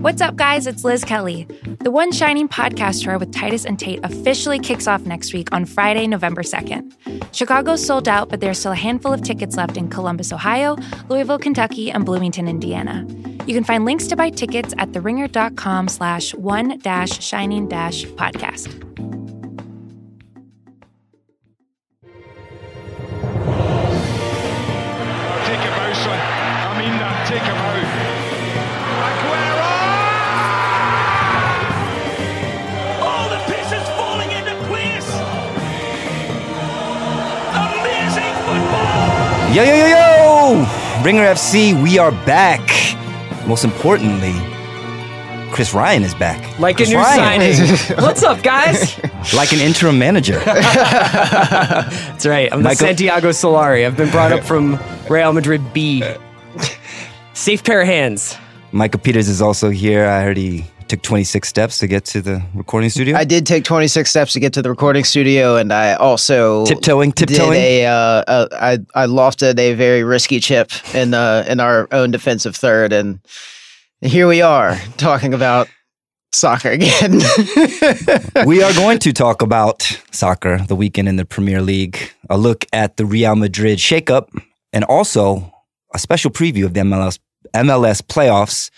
What's up, guys? It's Liz Kelly. The One Shining podcast tour with Titus and Tate officially kicks off next week on Friday, November 2nd. Chicago's sold out, but there's still a handful of tickets left in Columbus, Ohio, Louisville, Kentucky, and Bloomington, Indiana. You can find links to buy tickets at theringer.com slash one dash shining dash podcast. Yo, yo, yo, yo! Ringer FC, we are back. Most importantly, Chris Ryan is back. Like Chris a new Ryan. signing. What's up, guys? like an interim manager. That's right. I'm the Michael- Santiago Solari. I've been brought up from Real Madrid B. Safe pair of hands. Micah Peters is also here. I heard he took 26 steps to get to the recording studio. I did take 26 steps to get to the recording studio, and I also Tiptoeing, tiptoeing? Did a, uh, uh, I I lofted a very risky chip in uh, in our own defensive third, and here we are talking about soccer again. we are going to talk about soccer, the weekend in the Premier League, a look at the Real Madrid shakeup, and also a special preview of the MLS, MLS playoffs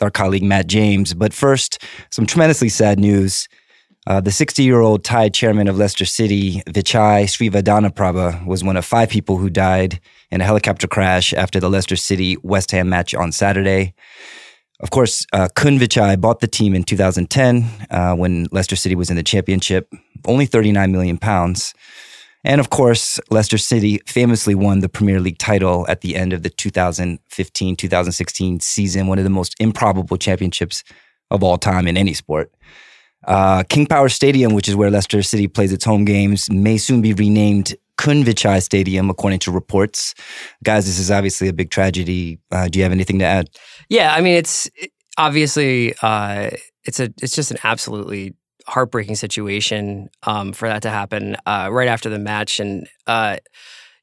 our colleague Matt James. But first, some tremendously sad news. Uh, the 60 year old Thai chairman of Leicester City, Vichai Srivaddhanaprabha, was one of five people who died in a helicopter crash after the Leicester City West Ham match on Saturday. Of course, uh, Khun Vichai bought the team in 2010 uh, when Leicester City was in the championship, only 39 million pounds. And of course, Leicester City famously won the Premier League title at the end of the 2015 2016 season, one of the most improbable championships of all time in any sport. Uh, King Power Stadium, which is where Leicester City plays its home games, may soon be renamed Kunvichai Stadium, according to reports. Guys, this is obviously a big tragedy. Uh, do you have anything to add? Yeah, I mean, it's it- obviously uh, it's a it's just an absolutely heartbreaking situation um, for that to happen uh, right after the match, and uh,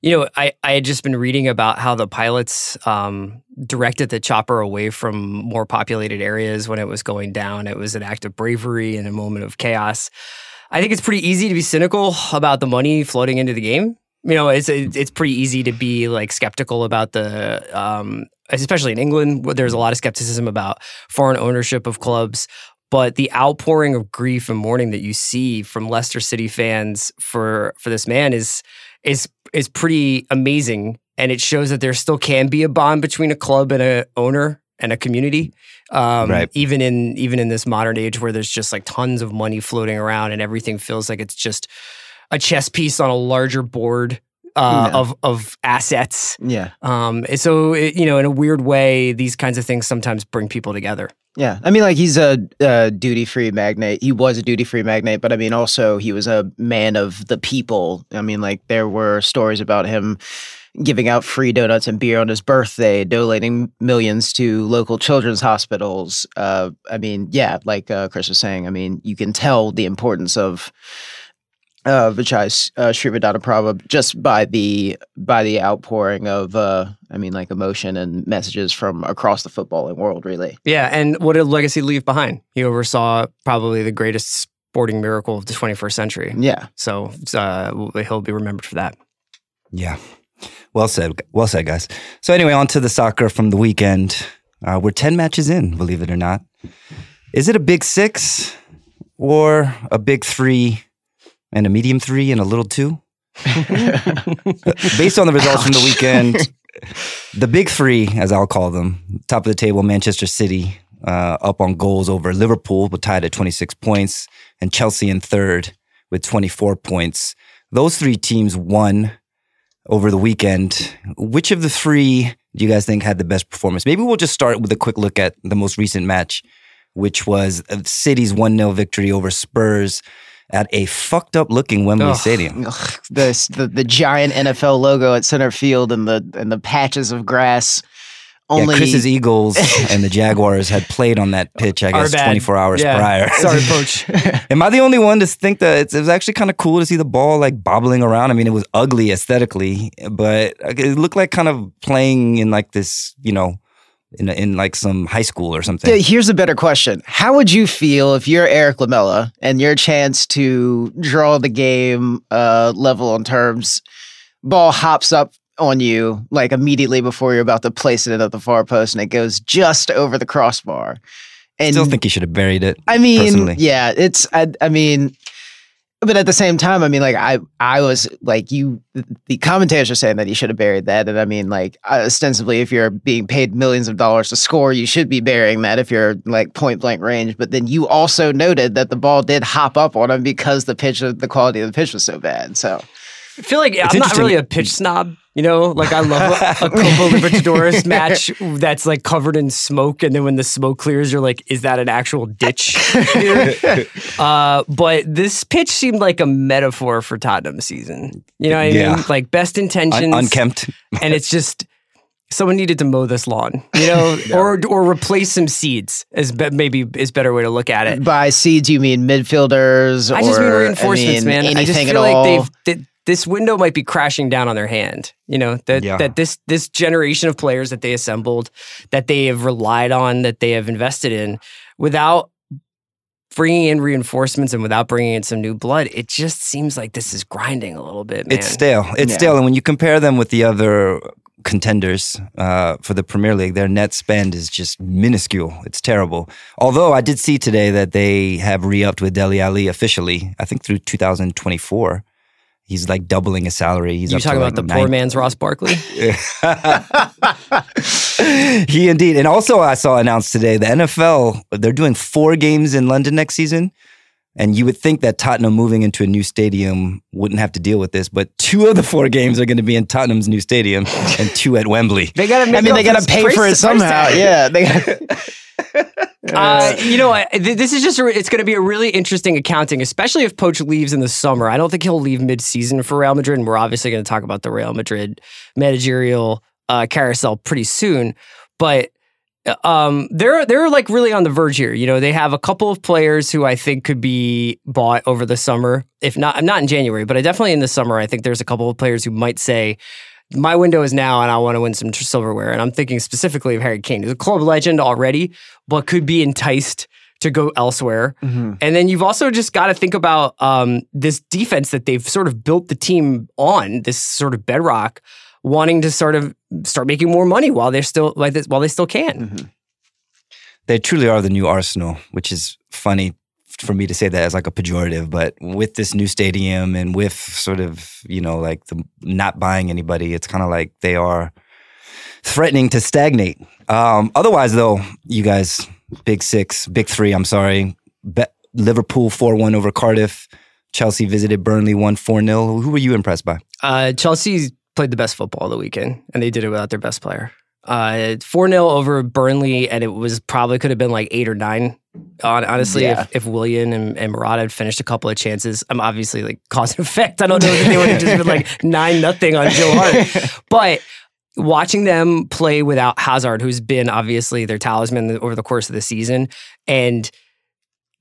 you know, I I had just been reading about how the pilots um, directed the chopper away from more populated areas when it was going down. It was an act of bravery in a moment of chaos. I think it's pretty easy to be cynical about the money floating into the game. You know, it's it's pretty easy to be like skeptical about the, um, especially in England, where there's a lot of skepticism about foreign ownership of clubs. But the outpouring of grief and mourning that you see from Leicester City fans for for this man is is is pretty amazing, and it shows that there still can be a bond between a club and a owner and a community um, Right. even in even in this modern age where there's just like tons of money floating around and everything feels like it's just a chess piece on a larger board uh, Yeah. of of assets. yeah, Um, so it, you know, in a weird way, these kinds of things sometimes bring people together. yeah. I mean, like he's a, uh duty free magnate. He was a duty free magnate, but I mean, also he was a man of the people. I mean, like there were stories about him giving out free donuts and beer on his birthday, donating millions to local children's hospitals. Uh, I mean, yeah, like uh, Chris was saying, I mean, you can tell the importance of uh, Vichai uh, Srivaddhanaprabha just by the by the outpouring of, uh, I mean, like emotion and messages from across the footballing world, really. Yeah, and what did legacy leave behind? He oversaw probably the greatest sporting miracle of the 21st century. Yeah. So uh, he'll be remembered for that. Yeah. Well said. Well said, guys. So, anyway, on to the soccer from the weekend. Uh, we're 10 matches in, believe it or not. Is it a big six or a big three and a medium three and a little two? Based on the results from the weekend, the big three, as I'll call them, top of the table, Manchester City, uh, up on goals over Liverpool, but tied at 26 points, and Chelsea in third with 24 points. Those three teams won over the weekend. Which of the three do you guys think had the best performance? Maybe we'll just start with a quick look at the most recent match, which was City's 1 0 victory over Spurs at a fucked up looking Wembley Ugh. Stadium. Ugh, this the, the giant NFL logo at center field and the and the patches of grass. Only yeah, Chris's Eagles and the Jaguars had played on that pitch, I guess, 24 hours Yeah. prior. Sorry, Poch. Am I the only one to think that it's, it was actually kind of cool to see the ball like bobbling around? I mean, it was ugly aesthetically, but it looked like kind of playing in like this, you know, in in like some high school or something. Here's a better question. How would you feel if you're Erik Lamela and your chance to draw the game uh, level on terms, ball hops up on you like immediately before you're about to place it at the far post and it goes just over the crossbar. And Still think he should have buried it. I mean, personally. yeah, it's I, I mean, but at the same time, I mean, like I I was like you, the commentators are saying that he should have buried that, and I mean, like ostensibly, if you're being paid millions of dollars to score, you should be burying that if you're like point blank range. But then you also noted that the ball did hop up on him because the pitch, the quality of the pitch was so bad. So I feel like I'm not really a pitch snob. You know, like I love a, a Copa Libertadores match that's like covered in smoke, and then when the smoke clears, you're like, "Is that an actual ditch?" uh, but this pitch seemed like a metaphor for Tottenham season. You know what I Yeah. mean? Like best intentions, Un- unkempt. and it's just someone needed to mow this lawn, you know, or or replace some seeds. Is be- maybe is better way to look at it. by seeds, you mean midfielders? I just mean or, reinforcements, mean, man. I just feel at like all? they've that this window might be crashing down on their hand. You know that Yeah. that this this generation of players that they assembled, that they have relied on, that they have invested in, without bringing in reinforcements and without bringing in some new blood, it just seems like this is grinding a little bit, man. It's stale. It's Yeah. stale. And when you compare them with the other contenders uh, for the Premier League, their net spend is just minuscule. It's terrible. Although I did see today that they have re-upped with Dele Alli officially. I think through 2024. He's like doubling his salary. He's you talking like about the poor man's Ross Barkley? he indeed. And also, I saw announced today the NFL, they're doing four games in London next season. And you would think that Tottenham moving into a new stadium wouldn't have to deal with this, but two of the four games are going to be in Tottenham's new stadium and two at Wembley. They got to. I mean, they got to pay for it somehow. Yeah, they Uh, you know, I- th- this is just a, it's going to be a really interesting accounting, especially if Poch leaves in the summer. I don't think he'll leave mid-season for Real Madrid, and we're obviously going to talk about the Real Madrid managerial uh, carousel pretty soon. But uh, um, they're they're like really on the verge here. You know, they have a couple of players who I think could be bought over the summer. If not, not in January, but I definitely in the summer. I think there's a couple of players who might say. My window is now, and I want to win some silverware. And I'm thinking specifically of Harry Kane. He's a club legend already, but could be enticed to go elsewhere. Mm-hmm. And then you've also just got to think about um, this defense that they've sort of built the team on, this sort of bedrock, wanting to sort of start making more money while they're still like this, while they still can. They truly are the new Arsenal, which is funny for me to say that as like a pejorative, but with this new stadium and with sort of, you know, like the not buying anybody, it's kind of like they are threatening to stagnate. Um, otherwise, though, you guys, big six, big three, I'm sorry. Be- Liverpool 4 1 over Cardiff. Chelsea visited Burnley 1 4 0. Who were you impressed by? Uh, Chelsea played the best football the weekend, and they did it without their best player. Uh, Four 0 over Burnley, and it was probably could have been like eight or nine. Hon- Honestly, Yeah. if, if Willian and, and Morata had finished a couple of chances, I'm obviously like cause and effect. I don't know that they would have just been like nine nothing on Joe Hart, but watching them play without Hazard, who's been obviously their talisman over the course of the season, and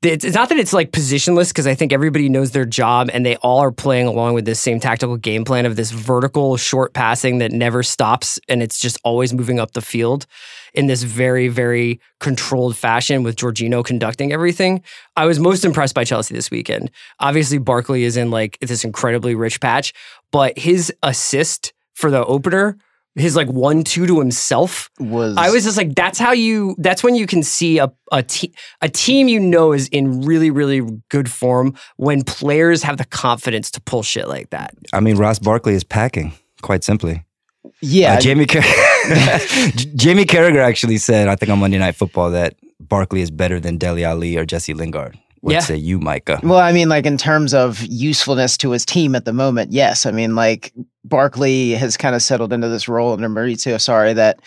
it's not that it's like positionless because I think everybody knows their job and they all are playing along with this same tactical game plan of this vertical short passing that never stops and it's just always moving up the field in this very very controlled fashion with Jorginho conducting everything. I was most impressed by Chelsea this weekend. Obviously Barkley is in like this incredibly rich patch, but his assist for the opener his like one two to himself was I was just like, that's how you. That's when you can see a a, te- a team you know is in really really good form when players have the confidence to pull shit like that. I mean, Ross Barkley is packing, quite simply. yeah. Uh, Jamie Car- Jamie Carragher actually said, I think on Monday Night Football, that Barkley is better than Dele Alli or Jesse Lingard. What Yeah. say you, Micah? Well, I mean, like in terms of usefulness to his team at the moment, yes. I mean, like Barkley has kind of settled into this role under Maurizio Sarri that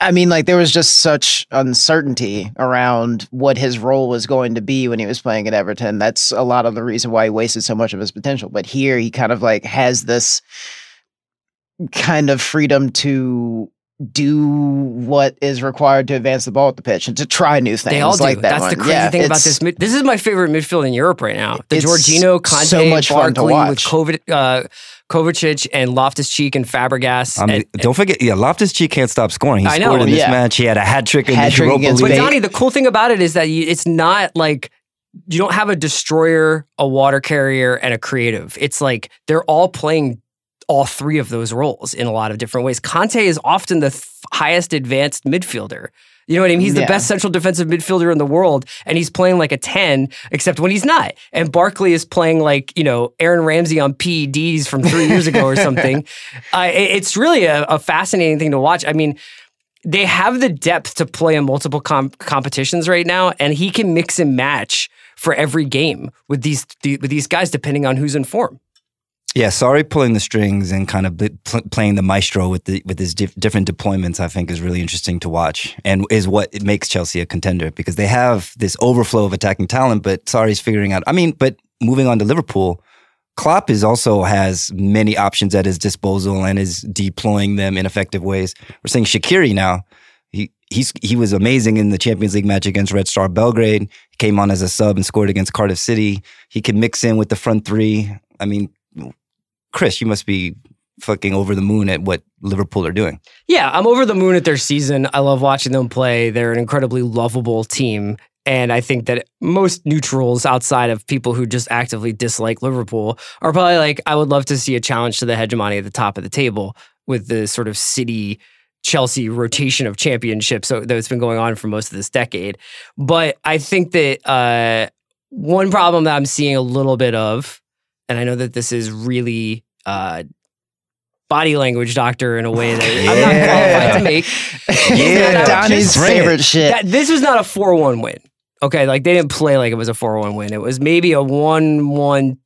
I mean, like there was just such uncertainty around what his role was going to be when he was playing at Everton. That's a lot of the reason why he wasted so much of his potential. But here he kind of like has this kind of freedom to do what is required to advance the ball at the pitch and to try new things. They all do. Like that That's one. the crazy Yeah, thing about this. This is my favorite midfield in Europe right now. The It's Jorginho, Kante, so much fun to Barkley with watch. Kovac, uh, Kovacic and Loftus Cheek and Fabregas. I mean, and, don't forget, yeah, Loftus Cheek can't stop scoring. He I know, scored in this yeah. match. He had a hat trick in the Hat-trick Europa against But League. Bale. Donnie, the cool thing about it is that you, it's not like you don't have a destroyer, a water carrier, and a creative. It's like they're all playing all three of those roles in a lot of different ways. Kante is often the th- highest advanced midfielder. You know what I mean? He's the Yeah. best central defensive midfielder in the world, and he's playing like a 10, except when he's not. And Barkley is playing like, you know, Aaron Ramsey on PEDs from three years ago or something. Uh, it's really a, a fascinating thing to watch. I mean, they have the depth to play in multiple com- competitions right now, and he can mix and match for every game with these the, with these guys, depending on who's in form. Yeah, Sarri, pulling the strings and kind of pl- playing the maestro with the with his dif- different deployments. I think is really interesting to watch, and is what makes Chelsea a contender because they have this overflow of attacking talent. But Sarri's figuring out. I mean, but moving on to Liverpool, Klopp is also has many options at his disposal and is deploying them in effective ways. We're seeing Shaqiri now. He he's he was amazing in the Champions League match against Red Star Belgrade. He came on as a sub and scored against Cardiff City. He can mix in with the front three. I mean, Chris, you must be fucking over the moon at what Liverpool are doing. Yeah, I'm over the moon at their season. I love watching them play. They're an incredibly lovable team. And I think that most neutrals outside of people who just actively dislike Liverpool are probably like, I would love to see a challenge to the hegemony at the top of the table with the sort of city Chelsea rotation of championships that's been going on for most of this decade. But I think that uh, one problem that I'm seeing a little bit of, and I know that this is really uh, body language doctor in a way that I'm not qualified to make. Yeah, Donnie's just- bring it. favorite shit. that this was not a 4-1 win. Okay, like they didn't play like it was a 4-1 win. It was maybe a 1-1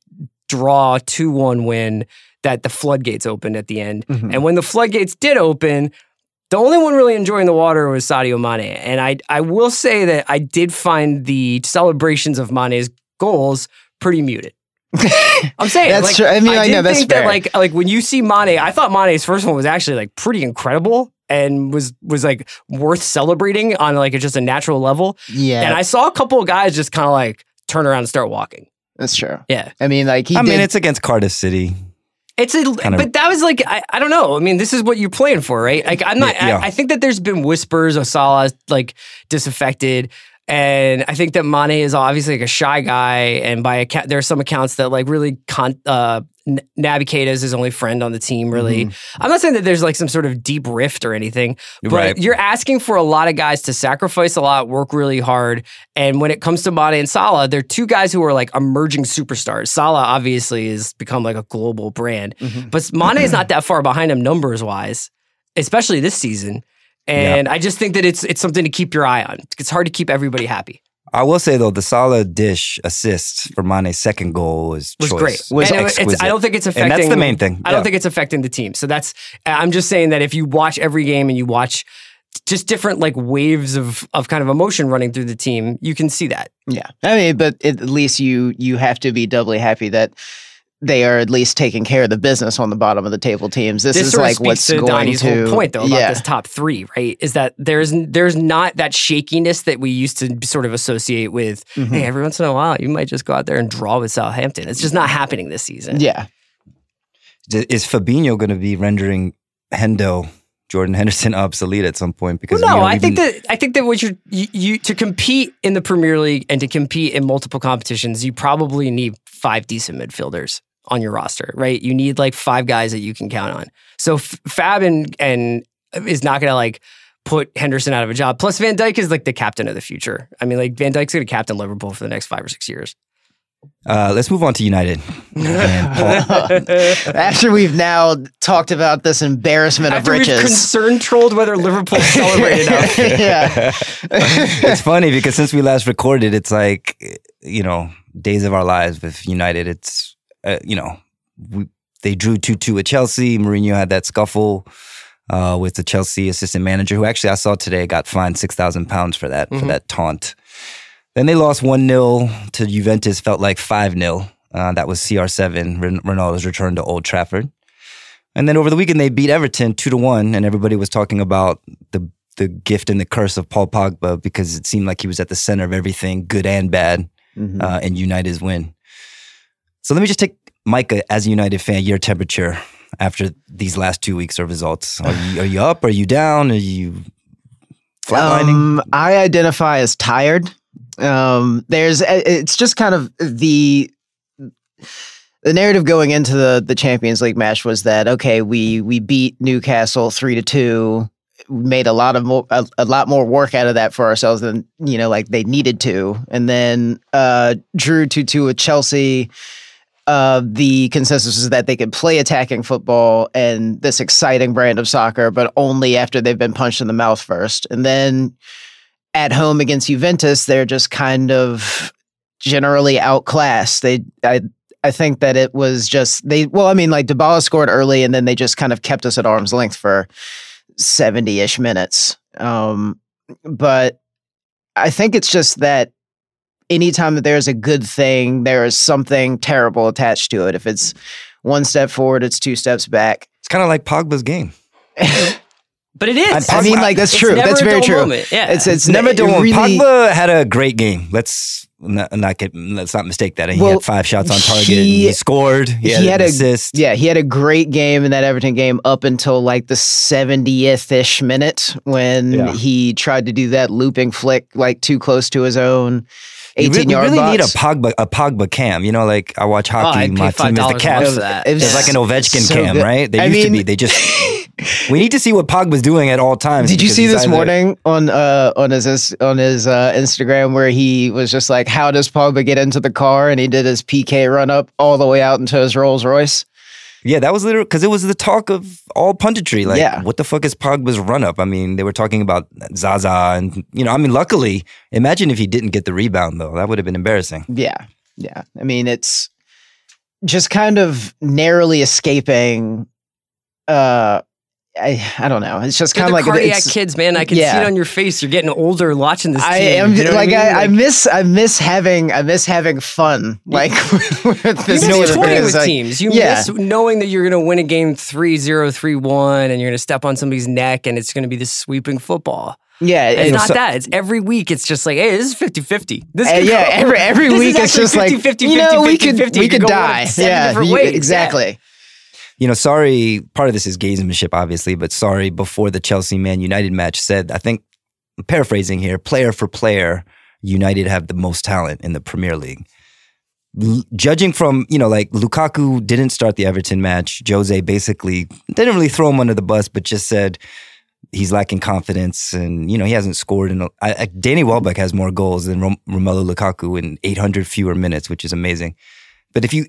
draw, 2-1 win that the floodgates opened at the end. Mhm. And when the floodgates did open, the only one really enjoying the water was Sadio Mane. And I I will say that I did find the celebrations of Mane's goals pretty muted. I'm saying That's like, true. I mean, I did know, that's think that like like when you see Mane, I thought Mane's first one was actually like pretty incredible and was was like worth celebrating on like a, just a natural level. yeah, And I saw a couple of guys just kind of like turn around and start walking. that's true. Yeah. I mean, like he I did. mean, it's against Cardiff City. It's a, Kind of- but that was like I, I don't know. I mean, this is what you're playing for, right? Like I'm not. Yeah. I, I think that there's been whispers of Salah like disaffected, and I think that Mane is obviously like a shy guy. And by account, there are some accounts that like really con- uh, N- Naby Keita is his only friend on the team. Really, I'm not saying that there's like some sort of deep rift or anything, but Right. you're asking for a lot of guys to sacrifice a lot, work really hard. And when it comes to Mane and Salah, they're two guys who are like emerging superstars. Salah obviously has become like a global brand, but Mane is not that far behind him numbers wise, especially this season. And I just think that it's it's something to keep your eye on. It's hard to keep everybody happy. I will say though, the Salah dish assist for Mane's second goal was was choice. great. Was And it- it's- exquisite. I don't think it's affecting. and that's the main thing. I don't Yeah. think it's affecting the team. So that's. I'm just saying that if you watch every game and you watch just different like waves of of kind of emotion running through the team, you can see that. Yeah, I mean, but at least you you have to be doubly happy that they are at least taking care of the business on the bottom of the table teams. This, This is sort like speaks what's to going Donnie's to whole point though about yeah. this top three, right? Is that there's there's not that shakiness that we used to sort of associate with. Mm-hmm. Hey, every once in a while, you might just go out there and draw with Southampton. It's just not happening this season. Yeah, Is Fabinho going to be rendering Hendo, Jordan Henderson obsolete at some point? Because Well, no, you know, I think that I think that what you're you, you to compete in the Premier League and to compete in multiple competitions, you probably need five decent midfielders on your roster, right? You need like five guys that you can count on. So F- Fab and and is not going to like put Henderson out of a job. Plus, Van Dijk is like the captain of the future. I mean, like Van Dijk's going to captain Liverpool for the next five or six years. uh, let's move on to United. After we've now talked about this embarrassment After of we've riches. concern trolled whether Liverpool celebrated enough. yeah, it's funny because since we last recorded, it's like you know days of our lives with United. It's uh, you know we, they drew two two at Chelsea. Mourinho had that scuffle uh, with the Chelsea assistant manager, who actually I saw today got fined six thousand pounds for that for that taunt. Then they lost one 0 to Juventus. Felt like five 0 uh, That was CR7, Ren- Ronaldo's return to Old Trafford. And then over the weekend they beat Everton two to one, and everybody was talking about the the gift and the curse of Paul Pogba because it seemed like he was at the center of everything, good and bad, Mhm. uh, and United's win. So let me just take Micah as a United fan, your temperature after these last two weeks of results. Are you, are you up? Are you down? Are you flatlining? Um, I identify as tired. Um, there's it's just kind of the the narrative going into the the Champions League match was that okay, we we beat Newcastle three to two, made a lot of more a, a lot more work out of that for ourselves than you know like they needed to, and then uh, drew two two with Chelsea. Uh, the consensus is that they could play attacking football and this exciting brand of soccer, but only after they've been punched in the mouth first. And then at home against Juventus, they're just kind of generally outclassed. They, I, I think that it was just they. Well, I mean, like Dybala scored early, and then they just kind of kept us at arm's length for seventy-ish minutes. Um, but I think it's just that anytime that there's a good thing, there is something terrible attached to it. If it's one step forward, it's two steps back. it's kind of like Pogba's game. But it is. I mean, like that's It's true. That's very true. moment. Yeah. It's it's Never it done really- Pogba had a great game. Let's not, not get let's not mistake that. He Well, had five shots on target. he- He, scored. He had, he had an a- assist. Yeah, he had a great game in that Everton game up until like the 70th ish minute when Yeah. he tried to do that looping flick like too close to his own You 18 re- yard We really need a. Pogba a Pogba cam. You know, like I watch Oh, hockey. I'd my team is the $5 a month Caps. for that. It was It's like an Ovechkin so cam, good. right? They I used to be. They just. we need to see what Pogba's doing at all times. Did you see this either- morning on uh on his on his uh, Instagram where he was just like, "How does Pogba get into the car?" and he did his PK run up all the way out into his Rolls Royce. Yeah, that was literally because it was the talk of all punditry. Like, Yeah. what the fuck is Pogba's run up? I mean, they were talking about Zaza, and you know, I mean, luckily, imagine if he didn't get the rebound though. That would have been embarrassing. Yeah, yeah. I mean, it's just kind of narrowly escaping. Uh, I I don't know. It's just kind of like cardiac it's, kids, man. I can see it on your face. You're getting older watching this. I team. am You know like mean? I, I miss I miss having I miss having fun like with this you team miss toying because, with like, teams. You yeah. miss knowing that you're going to win a game 3 0, 3 1, and you're going to step on somebody's neck and it's going to be this sweeping football. Yeah, It's not so- that. It's every week. It's just like, hey, this is 50 50. This Uh, yeah, go- every every this week it's just like 50, 50, you know 50, we could 50. we could of die. Yeah, you- ways. Yeah. You know, sorry, part of this is gamesmanship, obviously, but Sarri, before the Chelsea Man United match said, I think, I'm paraphrasing here, player for player, United have the most talent in the Premier League. L- judging from, you know, like Lukaku didn't start the Everton match. Jose basically didn't really throw him under the bus, but just said he's lacking confidence and, you know, he hasn't scored. In, Danny Welbeck has more goals than Rom- Romelu Lukaku in 800 fewer minutes, which is amazing. But if you,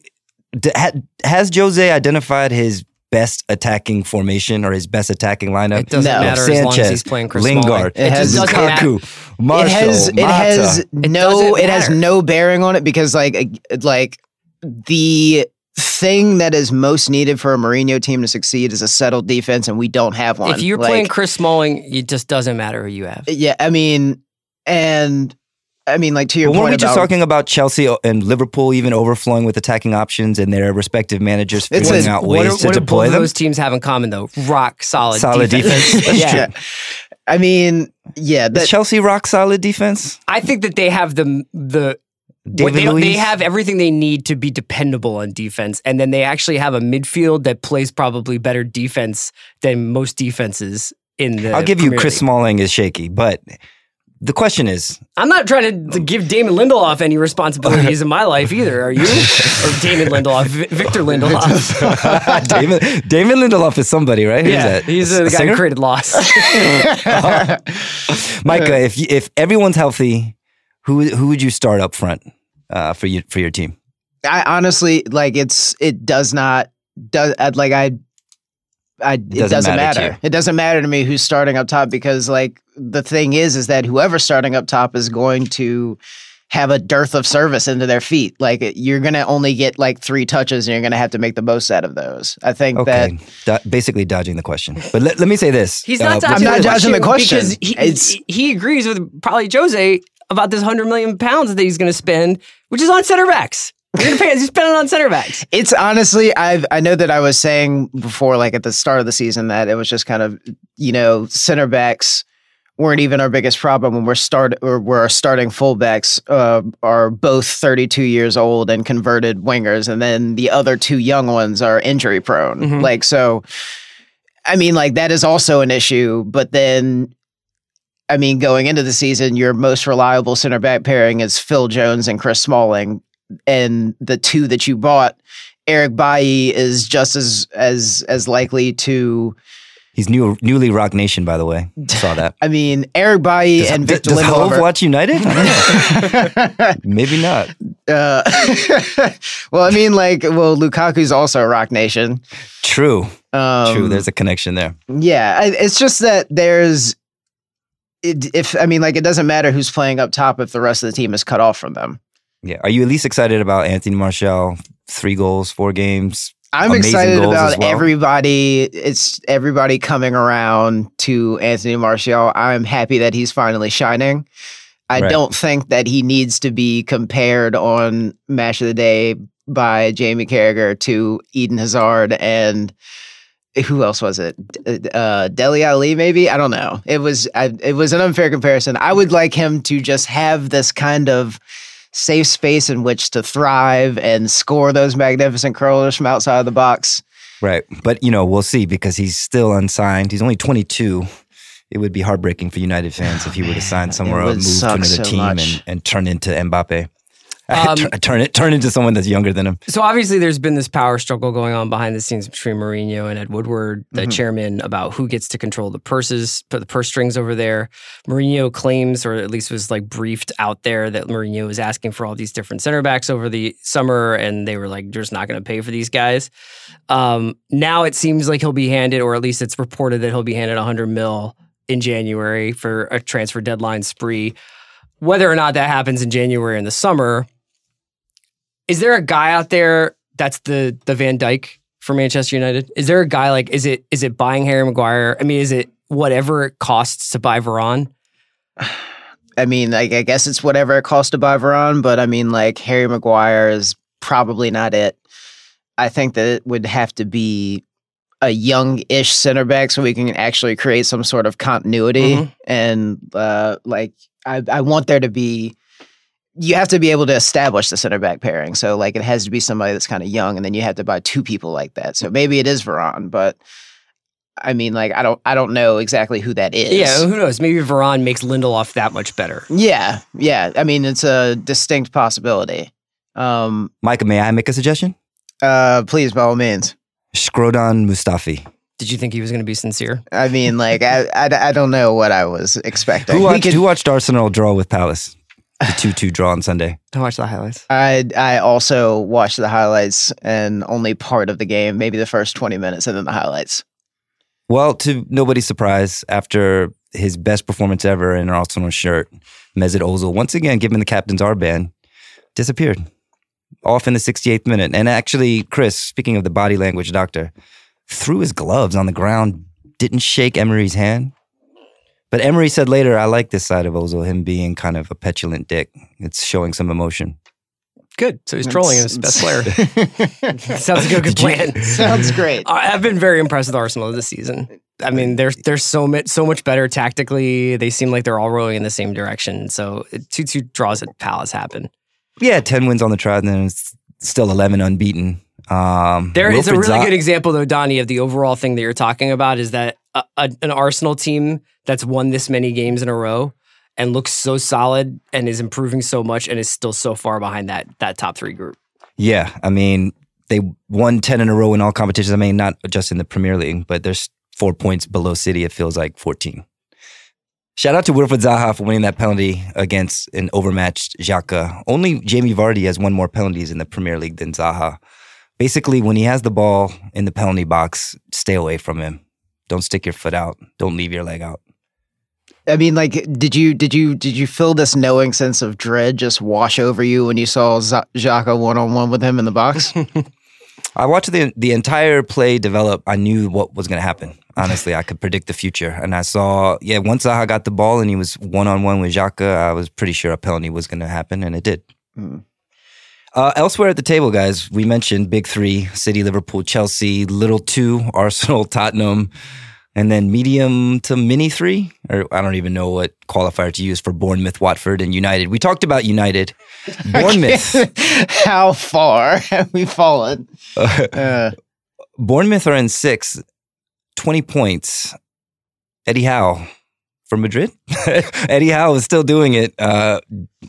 has Jose identified his best attacking formation or his best attacking lineup? It doesn't No. matter as long as Sanchez, he's playing Chris Lingard, Smalling. It has- just doesn't matter. Lukaku, Martial, it has it has no doesn't it has no bearing on it because like like the thing that is most needed for a Mourinho team to succeed is a settled defense, and we don't have one. If you're Like, playing Chris Smalling, it just doesn't matter who you have. yeah, I mean, and I mean, like to your But weren't point we just about talking about Chelsea and Liverpool even overflowing with attacking options and their respective managers It's figuring a- out What, ways do- to what deploy them? those teams have in common, though? Rock solid, Solid defense. That's yeah. true. I mean, yeah, Is that, Chelsea rock solid defense? I think that they have the the what David they, they have everything they need to be dependable on defense, and then they actually have a midfield that plays probably better defense than most defenses in the. I'll give you Chris League. Smalling is shaky, but the question is, I'm not trying to give Damon Lindelof any responsibilities in my life either. Are you? or Damon Lindelof, Victor Lindelof. Damon, Damon Lindelof is somebody, right? Who's yeah, that? he's A the guy singer? who created Lost. Micah, if you, if everyone's healthy, who who would you start up front uh, for you for your team? I honestly like it's it does not does like I I it doesn't doesn't, matter matter. It doesn't matter to me who's starting up top because like the thing is is that whoever's starting up top is going to have a dearth of service into their feet. Like you're going to only get like 3 touches and you're going to have to make the most out of those. I think Okay, that Do- basically dodging the question. But let, let me say this: He's not Uh, dodging I'm not the dodging the question. because he, It's- he agrees with probably Jose about this hundred million pounds that he's going to spend, which is on center backs. You're gonna. You spend it on center backs. It's honestly, I've I know that I was saying before, like at the start of the season, that it was just kind of you know center backs weren't even our biggest problem when we're start or where our starting fullbacks uh, are both 32 years old and converted wingers, and then the other two young ones are injury prone. Mhm. Like so, I mean, like that is also an issue. But then, I mean, going into the season, your most reliable center back pairing is Phil Jones and Chris Smalling, and the two that you bought. Eric Bailly is just as as as likely to. He's new, newly Roc Nation, by the way. Saw that. I mean, Eric Bailly Does, and does, Victor does Lindelof. watch United? I don't know. Maybe not. Uh, well, I mean, like, well, Lukaku's also a Roc Nation. True. Um, True. There's a connection there. yeah, I, it's just that there's. It, if I mean, like, it doesn't matter who's playing up top if the rest of the team is cut off from them. Yeah. Are you at least excited about Anthony Martial? Three goals, four games. I'm excited about well. everybody. It's everybody coming around to Anthony Martial. I'm happy that he's finally shining. I Right. don't think that he needs to be compared on Match of the Day by Jamie Carragher to Eden Hazard and who else was it? Uh, Dele Alli, maybe. I don't know. It was I, it was an unfair comparison. I would like him to just have this kind of safe space in which to thrive and score those magnificent curlers from outside of the box. Right. But, you know, we'll see because he's still unsigned. He's only 22. It would be heartbreaking for United fans if he were to sign somewhere or move to another so team much. and, and turn into Mbappe. Um, turn, turn it turn into someone that's younger than him. So obviously, there's been this power struggle going on behind the scenes between Mourinho and Ed Woodward, the Mhm. chairman, about who gets to control the purses, put the purse strings over there. Mourinho claims, or at least was like briefed out there, that Mourinho was asking for all these different center backs over the summer, and they were like, "You're just not going to pay for these guys." Um, now it seems like he'll be handed, or at least it's reported that he'll be handed 100 mil in January for a transfer deadline spree. Whether or not that happens in January or in the summer, is there a guy out there that's the the Van Dijk for Manchester United? Is there a guy like is it is it buying Harry Maguire? I mean, is it whatever it costs to buy Varane? I mean, like I guess it's whatever it costs to buy Varane, but I mean, like Harry Maguire is probably not it. I think that it would have to be a young-ish center back so we can actually create some sort of continuity. Mhm. And uh, like, I, I want there to be. You have to be able to establish the center back pairing. So like, it has to be somebody that's kind of young, and then you have to buy two people like that. So maybe it is Varane, but. I mean, like I don't, I don't know exactly who that is. Yeah, who knows? Maybe Varane makes Lindelof that much better. Yeah, yeah. I mean, it's a distinct possibility. Um, Micah, may I make a suggestion? uh, please, by all means. Shkodran Mustafi. Did you think he was going to be sincere? I mean, like, I, I, I don't know what I was expecting. Who watched, could- who watched Arsenal draw with Palace? The 2 2 draw on Sunday. I watched the highlights. I, I also watched the highlights and only part of the game, maybe the first twenty minutes, and then the highlights. Well, to nobody's surprise, after his best performance ever in an Arsenal shirt, Mesut Ozil, once again given the captain's armband, disappeared off in the 68th minute. And actually, Chris, speaking of the body language doctor, threw his gloves on the ground, didn't shake Emery's hand. But Emery said later, I like this side of Ozil, him being kind of a petulant dick. It's showing some emotion. Good. So he's trolling his best player. Sounds like a good plan. Sounds great. I- I've been very impressed with Arsenal this season. I mean, they're they're so much so much better tactically. They seem like they're all rowing in the same direction. So two two draws at Palace happen. Yeah, 10 wins on the trot, and then it's still 11 unbeaten. Um, There is a really Zaha- good example, though, Donnie, of the overall thing that you're talking about. Is that a, an Arsenal team that's won this many games in a row and looks so solid and is improving so much and is still so far behind that that top three group. Yeah, I mean, they won 10 in a row in all competitions. I mean, not just in the Premier League, but there's four points below City. It feels like 14. Shout out to Wilfried Zaha for winning that penalty against an overmatched Xhaka. Only Jamie Vardy has won more penalties in the Premier League than Zaha. Basically, when he has the ball in the penalty box, stay away from him. Don't stick your foot out. Don't leave your leg out. I mean, like, did you did you did you feel this knowing sense of dread just wash over you when you saw Z- Xhaka one on one with him in the box? I watched the the entire play develop. I knew what was going to happen. Honestly, I could predict the future, and I saw. Yeah, once Zaha got the ball and he was one on one with Xhaka, I was pretty sure a penalty was going to happen, and it did. Hmm. Uh, elsewhere at the table, guys, we mentioned big three: City, Liverpool, Chelsea. Little two: Arsenal, Tottenham, and then medium to mini three, or I don't even know what qualifier to use for Bournemouth, Watford, and United. We talked about United. Bournemouth. How far have we fallen? Uh, Bournemouth are in six, 20 points. Eddie Howe from Madrid. Eddie Howe is still doing it. Uh,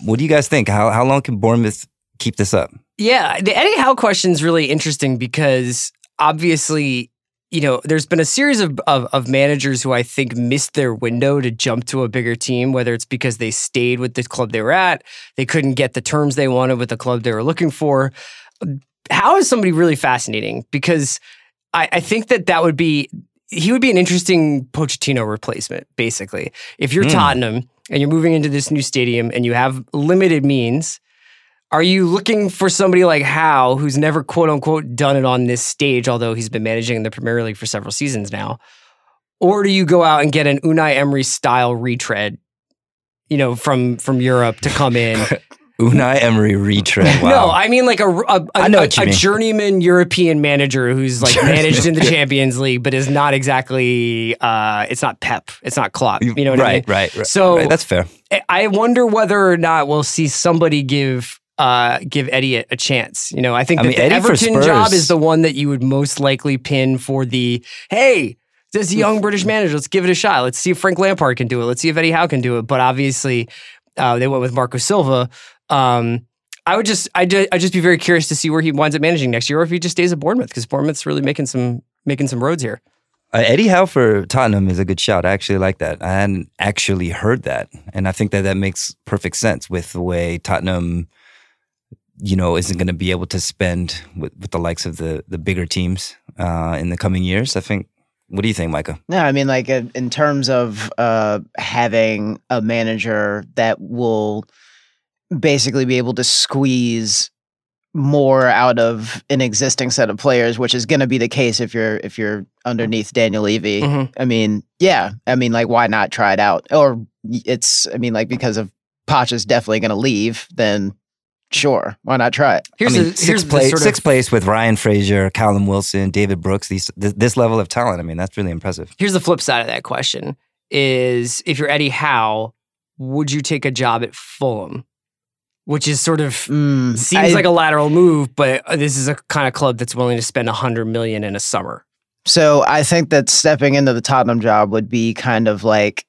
what do you guys think? How, how long can Bournemouth keep this up? Yeah, the Eddie Howe question is really interesting because obviously, you know, there's been a series of, of, of managers who I think missed their window to jump to a bigger team, whether it's because they stayed with the club they were at, they couldn't get the terms they wanted with the club they were looking for. Howe is somebody really fascinating because I, I think that that would be he would be an interesting Pochettino replacement, basically. If you're Mm. Tottenham and you're moving into this new stadium and you have limited means, are you looking for somebody like Howe, who's never quote unquote done it on this stage, although he's been managing in the Premier League for several seasons now? Or do you go out and get an Unai Emery style retread, you know, from from Europe to come in? Unai Emery retread. Wow. No, I mean like a a, a, a journeyman European manager who's like managed in the Champions League, but is not exactly. Uh, it's not Pep. It's not Klopp. You know what right, I mean? right, right. So- right, that's fair. I wonder whether or not we'll see somebody give uh, give Eddie a, a chance. You know, I think I that mean, the Eddie Everton job is the one that you would most likely pin for the hey. This is young British manager. Let's give it a shot. Let's see if Frank Lampard can do it. Let's see if Eddie Howe can do it. But obviously, uh, they went with Marco Silva. Um, I would just, I just, I'd just be very curious to see where he winds up managing next year, or if he just stays at Bournemouth, because Bournemouth's really making some making some roads here. Uh, Eddie Howe for Tottenham is a good shout. I actually like that. I hadn't actually heard that, and I think that that makes perfect sense with the way Tottenham, you know, isn't going to be able to spend with, with the likes of the the bigger teams uh, in the coming years. I think. What do you think, Micah? No, I mean, like uh, in terms of uh, having a manager that will basically be able to squeeze more out of an existing set of players, which is going to be the case if you're if you're underneath Daniel Levy. Mhm. I mean, yeah, I mean, like, why not try it out? Or it's, I mean, like, because of Poch is definitely going to leave, then sure, why not try it? Here's I mean, the, here's sixth place, sort of- sixth place with Ryan Fraser, Callum Wilson, David Brooks. These th- this level of talent. I mean, that's really impressive. here's the flip side of that question is if you're Eddie Howe, would you take a job at Fulham? Which is sort of Mm, seems I- like a lateral move, but this is a kind of club that's willing to spend a hundred million in a summer. So I think that stepping into the Tottenham job would be kind of like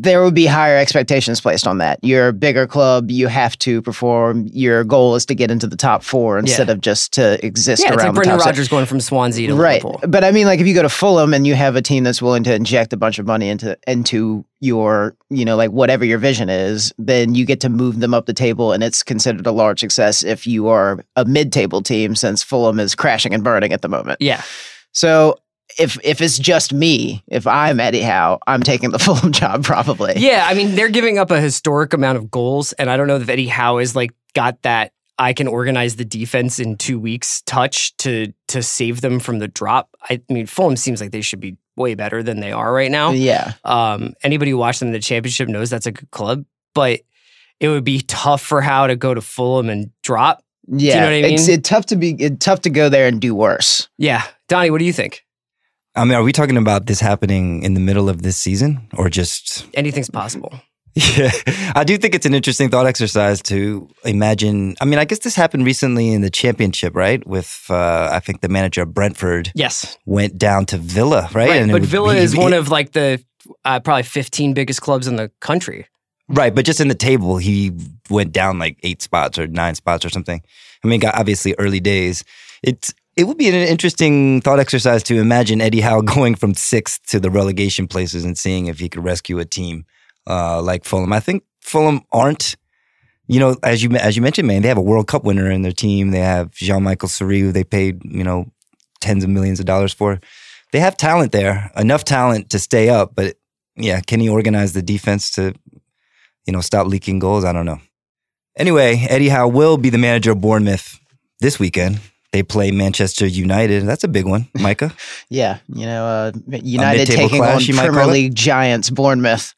there would be higher expectations placed on that. You're a bigger club, you have to perform. Your goal is to get into the top four instead of just to exist Yeah, it's around like Brendan. Rodgers going from Swansea to Right. Liverpool. But I mean like if you go to Fulham and you have a team that's willing to inject a bunch of money into into your, you know, like whatever your vision is, then you get to move them up the table and it's considered a large success if you are a mid-table team since Fulham is crashing and burning at the moment. Yeah, So if if it's just me, if I'm Eddie Howe, I'm taking the Fulham job probably. yeah. I mean, they're giving up a historic amount of goals, and I don't know if Eddie Howe has like got that. I can organize the defense in two weeks touch to to save them from the drop. I mean, Fulham seems like they should be way better than they are right now. Yeah. Um, anybody who watched them in the championship knows that's a good club, but it would be tough for Howe to go to Fulham and drop. Yeah. know what I It's it tough to be it tough to go there and do worse. Yeah, Donnie, what do you think? I mean, are we talking about this happening in the middle of this season, or just Anything's possible. Yeah, I do think it's an interesting thought exercise to imagine. I mean, I guess this happened recently in the championship, right? With uh, I think the manager of Brentford Yes, went down to Villa, right? right. And but Villa is one of like the uh, probably 15 biggest clubs in the country. right, but just in the table, he went down like eight spots or nine spots or something. I mean, got obviously early days. It's it would be an interesting thought exercise to imagine Eddie Howe going from sixth to the relegation places and seeing if he could rescue a team uh, like Fulham. I think Fulham aren't, you know, as you as you mentioned, man, they have a World Cup winner in their team. They have Jean Michael Seri, who they paid you know tens of millions of dollars for. They have talent there, enough talent to stay up. But yeah, can he organize the defense to, you know, stop leaking goals? I don't know. Anyway, Eddie Howe will be the manager of Bournemouth this weekend. They play Manchester United. That's a big one, Micah. Yeah. You know, uh, United taking clash, on Premier? League giants Bournemouth.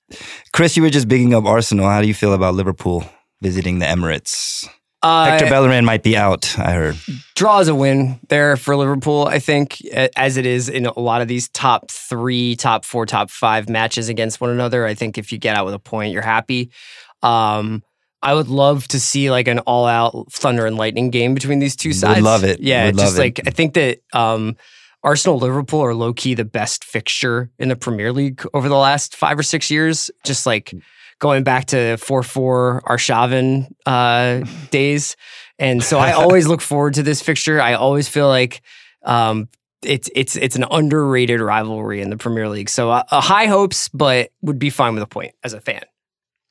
Chris, you were just bigging up Arsenal. How do you feel about Liverpool visiting the Emirates? Uh, Hector Bellerin might be out. I heard. draw is a win there for Liverpool, I think, as it is in a lot of these top three, top four, top five matches against one another. I think if you get out with a point, you're happy. Um, I would love to see like an all out thunder and lightning game between these two Would sides. love it. Yeah, Would just love it. like I think that um, Arsenal Liverpool are low key the best fixture in the Premier League over the last five or six years. Just like going back to 4 4 Arshavin uh, days. And so I always look forward to this fixture. I always feel like um, it's it's it's an underrated rivalry in the Premier League. So uh, high hopes, but would be fine with a point as a fan.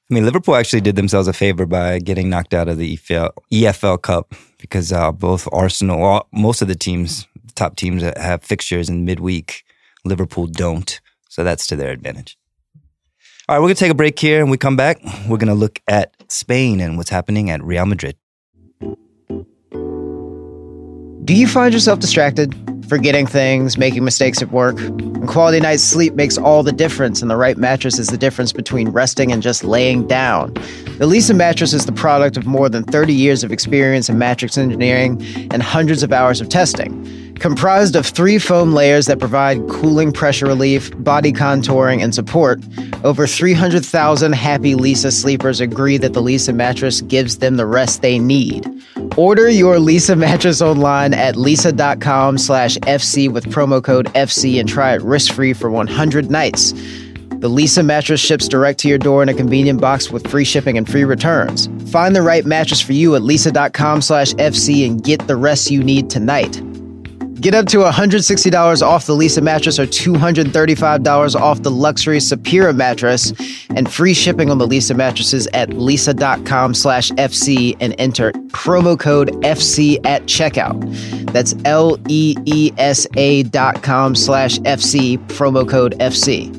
I mean, Liverpool actually did themselves a favor by getting knocked out of the EFL, EFL Cup because uh, both Arsenal, all, most of the teams, top teams that have fixtures in midweek, Liverpool don't. So that's to their advantage. All right, we're going to take a break here and we come back. We're going to look at Spain and what's happening at Real Madrid. Do you find yourself distracted, forgetting things, making mistakes at work? And quality night's sleep makes all the difference, and the right mattress is the difference between resting and just laying down. The Leesa mattress is the product of more than 30 years of experience in mattress engineering and hundreds of hours of testing. Comprised of three foam layers that provide cooling pressure relief, body contouring, and support, over 300,000 happy Leesa sleepers agree that the Leesa mattress gives them the rest they need. Order your Leesa mattress online at leesa.com slash FC with promo code FC and try it risk-free for 100 nights. The Leesa mattress ships direct to your door in a convenient box with free shipping and free returns. Find the right mattress for you at leesa.com slash FC and get the rest you need tonight. Get up to $160 off the Leesa mattress or $235 off the luxury Sapira mattress and free shipping on the Leesa mattresses at leesa.com slash FC and enter promo code FC at checkout. That's L E E S A dot com slash FC, promo code FC.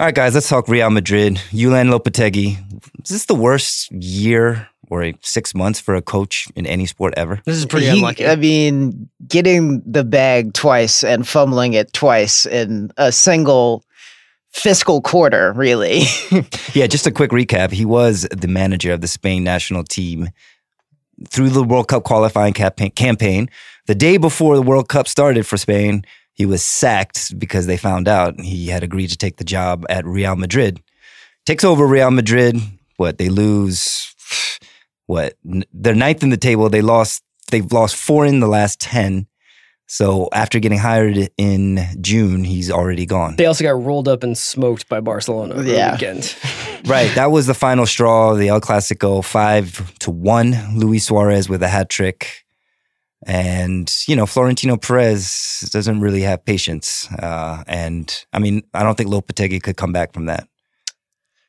All right, guys, let's talk Real Madrid. Julen Lopetegui. Is this the worst year or six months for a coach in any sport ever? This is pretty He- unlucky. I mean, getting the bag twice and fumbling it twice in a single fiscal quarter, really. Yeah, just a quick recap. He was the manager of the Spain national team through the World Cup qualifying campaign. campaign. The day before the World Cup started for Spain, he was sacked because they found out he had agreed to take the job at Real Madrid. Takes over Real Madrid. What they lose? What they're ninth in the table. They lost. They've lost four in the last ten. So after getting hired in June, he's already gone. They also got rolled up and smoked by Barcelona over Yeah. the weekend. Right. That was the final straw, the El Clasico, five to one. Luis Suarez with a hat trick. And, you know, Florentino Perez doesn't really have patience. Uh, and I mean, I don't think Lopetegui could come back from that.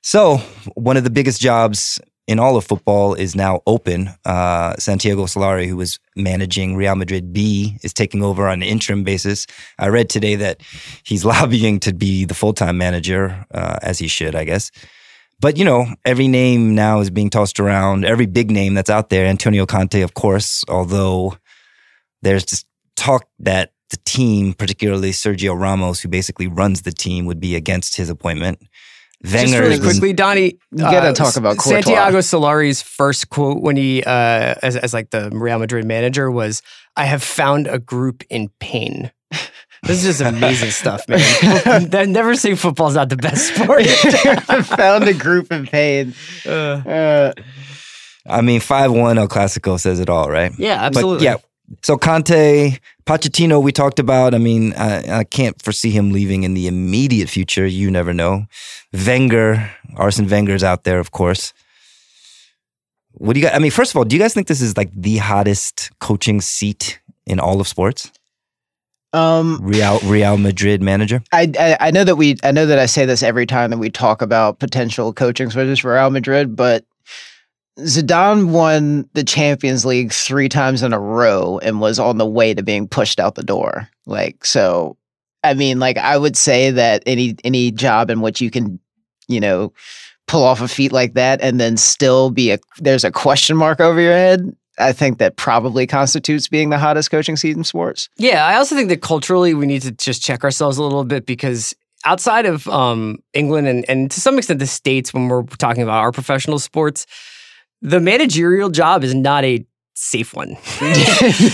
So, one of the biggest jobs in all of football is now open. Uh, Santiago Solari, who was managing Real Madrid B, is taking over on an interim basis. I read today that he's lobbying to be the full time manager, uh, as he should, I guess. But you know, every name now is being tossed around. Every big name that's out there, Antonio Conte, of course. Although there's just talk that the team, particularly Sergio Ramos, who basically runs the team, would be against his appointment. Just really quickly, Donnie. You gotta talk about Courtois. Santiago Solari's first quote when he, uh, as, as like the Real Madrid manager, was, "I have found a group in pain." This is just amazing stuff, man. They never say football's not the best sport. I found a group in pain. Uh, Uh, I mean, five one El Clasico says it all, right? yeah, But absolutely. yeah. So Conte, Pochettino, we talked about. I mean, I, I can't foresee him leaving in the immediate future. You never know. Wenger, Arsene Wenger's out there, of course. What do you guys? I mean, first of all, do you guys think this is like the hottest coaching seat in all of sports? um, Real Real Madrid manager. I, I I know that we I know that I say this every time that we talk about potential coaching switches for Real Madrid, but Zidane won the Champions League three times in a row and was on the way to being pushed out the door. Like so, I mean, like I would say that any any job in which you can, you know, pull off a feat like that and then still be a there's a question mark over your head. I think that probably constitutes being the hottest coaching seat in sports. Yeah, I also think that culturally we need to just check ourselves a little bit because outside of um, England and, and to some extent the States, when we're talking about our professional sports, the managerial job is not a safe one.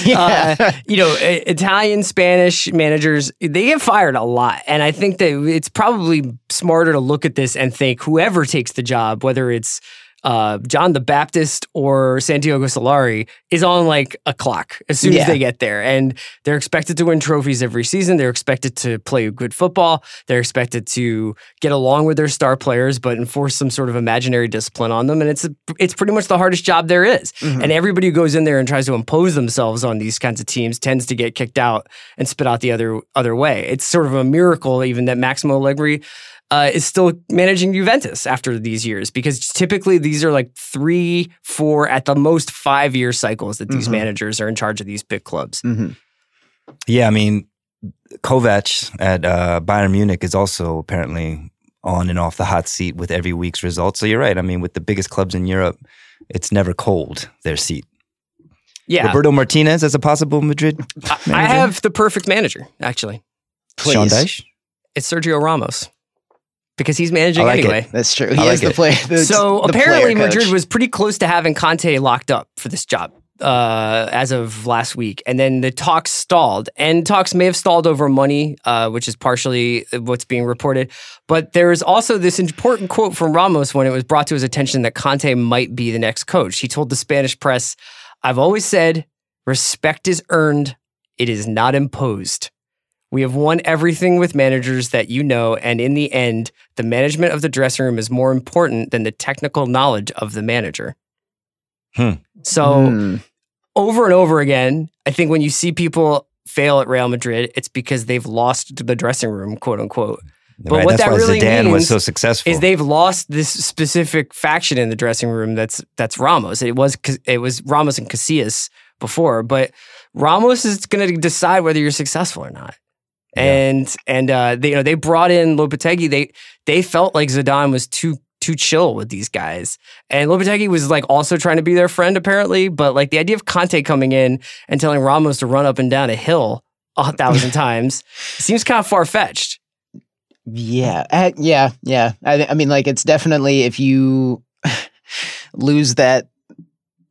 yeah. uh, you know, Italian, Spanish managers, they get fired a lot. And I think that it's probably smarter to look at this and think whoever takes the job, whether it's uh, John the Baptist or Santiago Solari, is on like a clock as soon Yeah. as they get there. And they're expected to win trophies every season. They're expected to play good football. They're expected to get along with their star players, but enforce some sort of imaginary discipline on them. And it's it's pretty much the hardest job there is. And everybody who goes in there and tries to impose themselves on these kinds of teams tends to get kicked out and spit out the other other way. It's sort of a miracle even that Maximo Allegri uh, is still managing Juventus after these years because typically these are like three, four, at the most five year cycles that these Mhm. managers are in charge of these big clubs. Mhm. Yeah, I mean, Kovac at uh, Bayern Munich is also apparently on and off the hot seat with every week's results. So you're right. I mean, with the biggest clubs in Europe, it's never cold their seat. Yeah, Roberto Martinez as a possible Madrid I, I have the perfect manager actually. Sean Please. Dyche. It's Sergio Ramos because he's managing I like it. anyway. That's true. I He like is the player. the- So the apparently, player. Madrid was pretty close to having Conte locked up for this job uh, as of last week, and then the talks stalled. And talks may have stalled over money, uh, which is partially what's being reported. But there is also this important quote from Ramos when it was brought to his attention that Conte might be the next coach. He told the Spanish press, "I've always said respect is earned; it is not imposed." We have won everything with managers that you know, and in the end, the management of the dressing room is more important than the technical knowledge of the manager. Hmm. So, Hmm. over and over again, I think when you see people fail at Real Madrid, it's because they've lost the dressing room, quote unquote. But right, what that's that why really Zidane was means so successful. Is they've lost this specific faction in the dressing room. That's that's Ramos. It was it was Ramos and Casillas before, but Ramos is going to decide whether you're successful or not. Yeah. And and uh, they you know they brought in Lopetegui. They they felt like Zidane was too too chill with these guys, and Lopetegui was like also trying to be their friend apparently. But like the idea of Conte coming in and telling Ramos to run up and down a hill a thousand times seems kind of far fetched. Yeah, uh, yeah, yeah. I, I mean, like, it's definitely if you lose that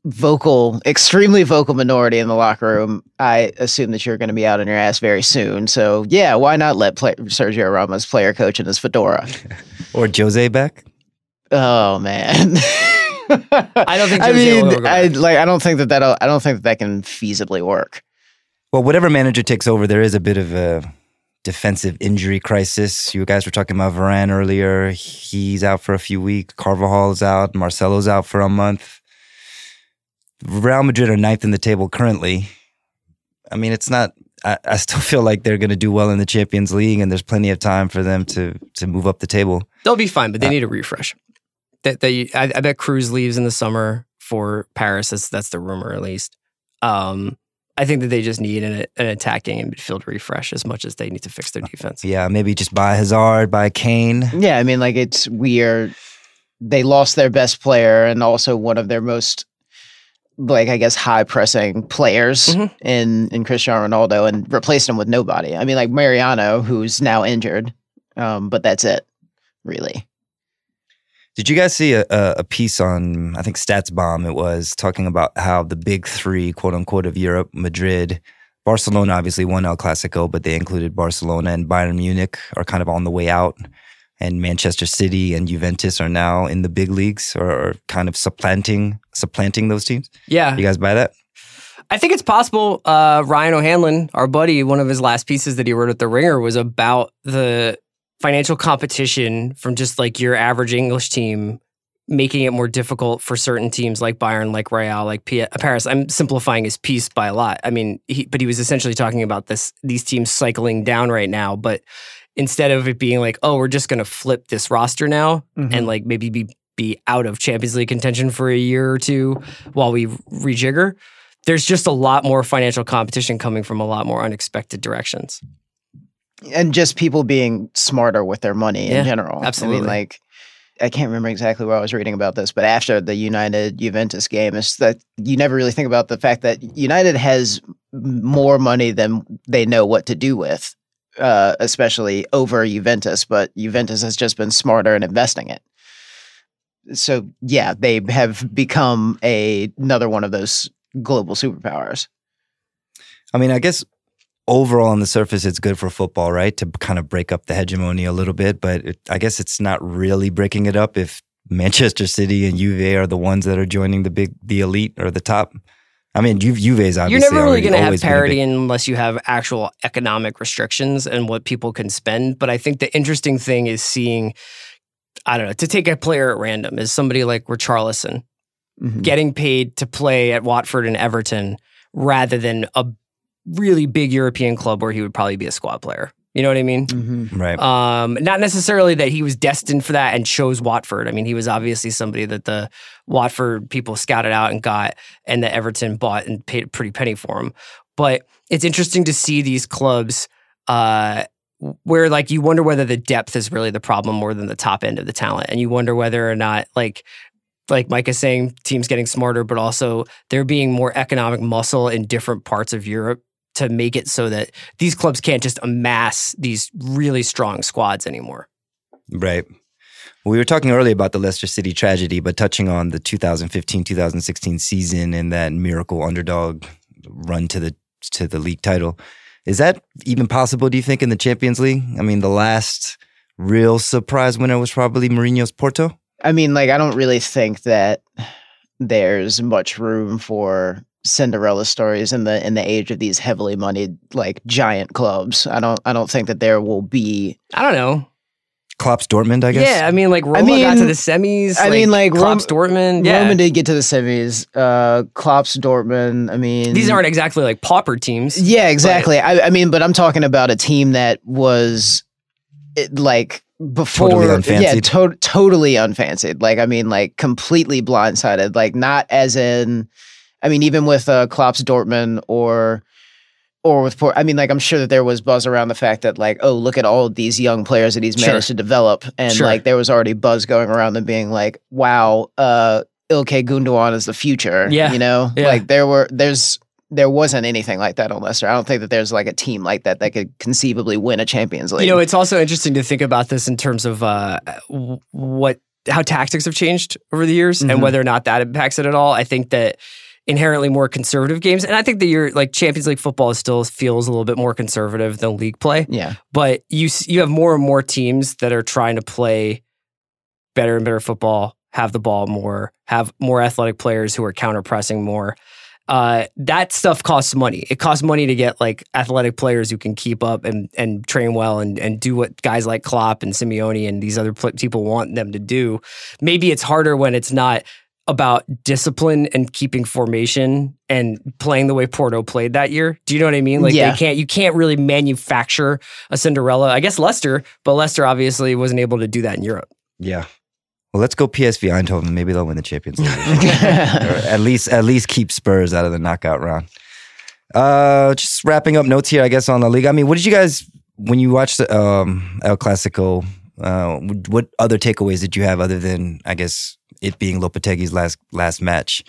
vocal, extremely vocal minority in the locker room, I assume that you're going to be out on your ass very soon. So, yeah, why not let play- Sergio Ramos player coach in his fedora? or Jose back. Oh man. I don't think I Jose will mean, I like. I don't think that that. I don't think that that can feasibly work. Well, whatever manager takes over, there is a bit of a defensive injury crisis. You guys were talking about Varane earlier. He's out for a few weeks. Carvajal's out. Marcelo's out for a month. Real Madrid are ninth in the table currently. I mean, it's not. I, I still feel like they're going to do well in the Champions League, and there's plenty of time for them to to move up the table. They'll be fine, but they need a refresh. That they, I, I bet Cruz leaves in the summer for Paris. That's that's the rumor, at least. Um, I think that they just need an, an attacking and midfield refresh as much as they need to fix their defense. Yeah, maybe just buy Hazard, buy Kane. Yeah, I mean, like it's we are. They lost their best player and also one of their most, like I guess, high pressing players Mhm. in in Cristiano Ronaldo and replaced him with nobody. I mean, like Mariano, who's now injured, um, but that's it, really. Did you guys see a, a, a piece on, I think StatsBomb it was, talking about how the big three, quote unquote, of Europe, Madrid, Barcelona obviously won El Clasico, but they included Barcelona and Bayern Munich are kind of on the way out. And Manchester City and Juventus are now in the big leagues or are kind of supplanting supplanting those teams. Yeah, You guys buy that? I think it's possible. Uh, Ryan O'Hanlon, our buddy, one of his last pieces that he wrote at The Ringer was about the financial competition from just like your average English team, making it more difficult for certain teams like Bayern, like Real, like P- Paris. I'm simplifying his piece by a lot. I mean, he, but he was essentially talking about this these teams cycling down right now, but instead of it being like, oh, we're just going to flip this roster now mm-hmm. and like maybe be be out of Champions League contention for a year or two while we rejigger. There's just a lot more financial competition coming from a lot more unexpected directions. and just people being smarter with their money Yeah, in general. I absolutely. mean, like I can't remember exactly where I was reading about this, but after the United Juventus game, is that you never really think about the fact that United has more money than they know what to do with. Uh, especially over Juventus, but Juventus has just been smarter in investing it. So yeah, they have become a another one of those global superpowers. I mean, I guess overall on the surface, it's good for football, right? To kind of break up the hegemony a little bit, but it, I guess it's not really breaking it up if Manchester City and Juve are the ones that are joining the big, the elite or the top. I mean, Ju- Juve is obviously You're never really going to have always been a parity unless you have actual economic restrictions and what people can spend. But I think the interesting thing is seeing, I don't know, to take a player at random is somebody like Richarlison Mhm. getting paid to play at Watford and Everton rather than a really big European club where he would probably be a squad player. You know what I mean? Mhm. right. Um, not necessarily that he was destined for that and chose Watford. I mean, he was obviously somebody that the Watford people scouted out and got, and that Everton bought and paid a pretty penny for him. But it's interesting to see these clubs uh, where, like, you wonder whether the depth is really the problem more than the top end of the talent, and you wonder whether or not, like. Like Mike is saying, teams getting smarter, but also there being more economic muscle in different parts of Europe to make it so that these clubs can't just amass these really strong squads anymore. Right. We were talking earlier about the Leicester City tragedy, but touching on the 2015 2016 season and that miracle underdog run to the to the league title. Is that even possible, do you think, in the Champions League? I mean, the last real surprise winner was probably Mourinho's Porto. I mean, like, I don't really think that there's much room for Cinderella stories in the in the age of these heavily moneyed like giant clubs. I don't I don't think that there will be. I don't know. Klopp's Dortmund, I guess. Yeah, I mean, like Roma mean- got to the semis. I mean, like, Klopp's Rom- Dortmund. Yeah, Roma did get to the semis. Uh, Klopp's Dortmund. I mean, these aren't exactly like pauper teams. Yeah, exactly. I, I mean, but I'm talking about a team that was it, like before, Totally yeah, to- totally unfancied. Like, I mean, like completely blindsided. Like, not as in, I mean, even with uh, Klopp's Dortmund or or with Port. I mean, like, I'm sure that there was buzz around the fact that, like, oh, look at all of these young players that he's Sure. managed to develop, and Sure. like, there was already buzz going around them being like, wow, uh, Ilkay Gundogan is the future. Yeah. you know, Yeah. like there were there's there wasn't anything like that on Leicester. I don't think that there's like a team like that that could conceivably win a Champions League. You know, it's also interesting to think about this in terms of uh, what how tactics have changed over the years Mhm. and whether or not that impacts it at all. I think that inherently more conservative games, and I think that your like Champions League football still feels a little bit more conservative than league play. yeah, but you you have more and more teams that are trying to play better and better football, have the ball more, have more athletic players who are counter pressing more. Uh, that stuff costs money. It costs money to get like athletic players who can keep up and and train well and and do what guys like Klopp and Simeone and these other pl- people want them to do. Maybe it's harder when it's not about discipline and keeping formation and playing the way Porto played that year. Do you know what I mean? Like Yeah. they can't you can't really manufacture a Cinderella. I guess Leicester, but Leicester obviously wasn't able to do that in Europe. Yeah. Well, let's go PSV Eindhoven. Maybe they'll win the Champions League. at least, at least keep Spurs out of the knockout round. Uh, just wrapping up notes here, I guess on the league. I mean, what did you guys when you watched the, um, El Clasico? Uh, what other takeaways did you have other than I guess it being Lopetegui's last last match?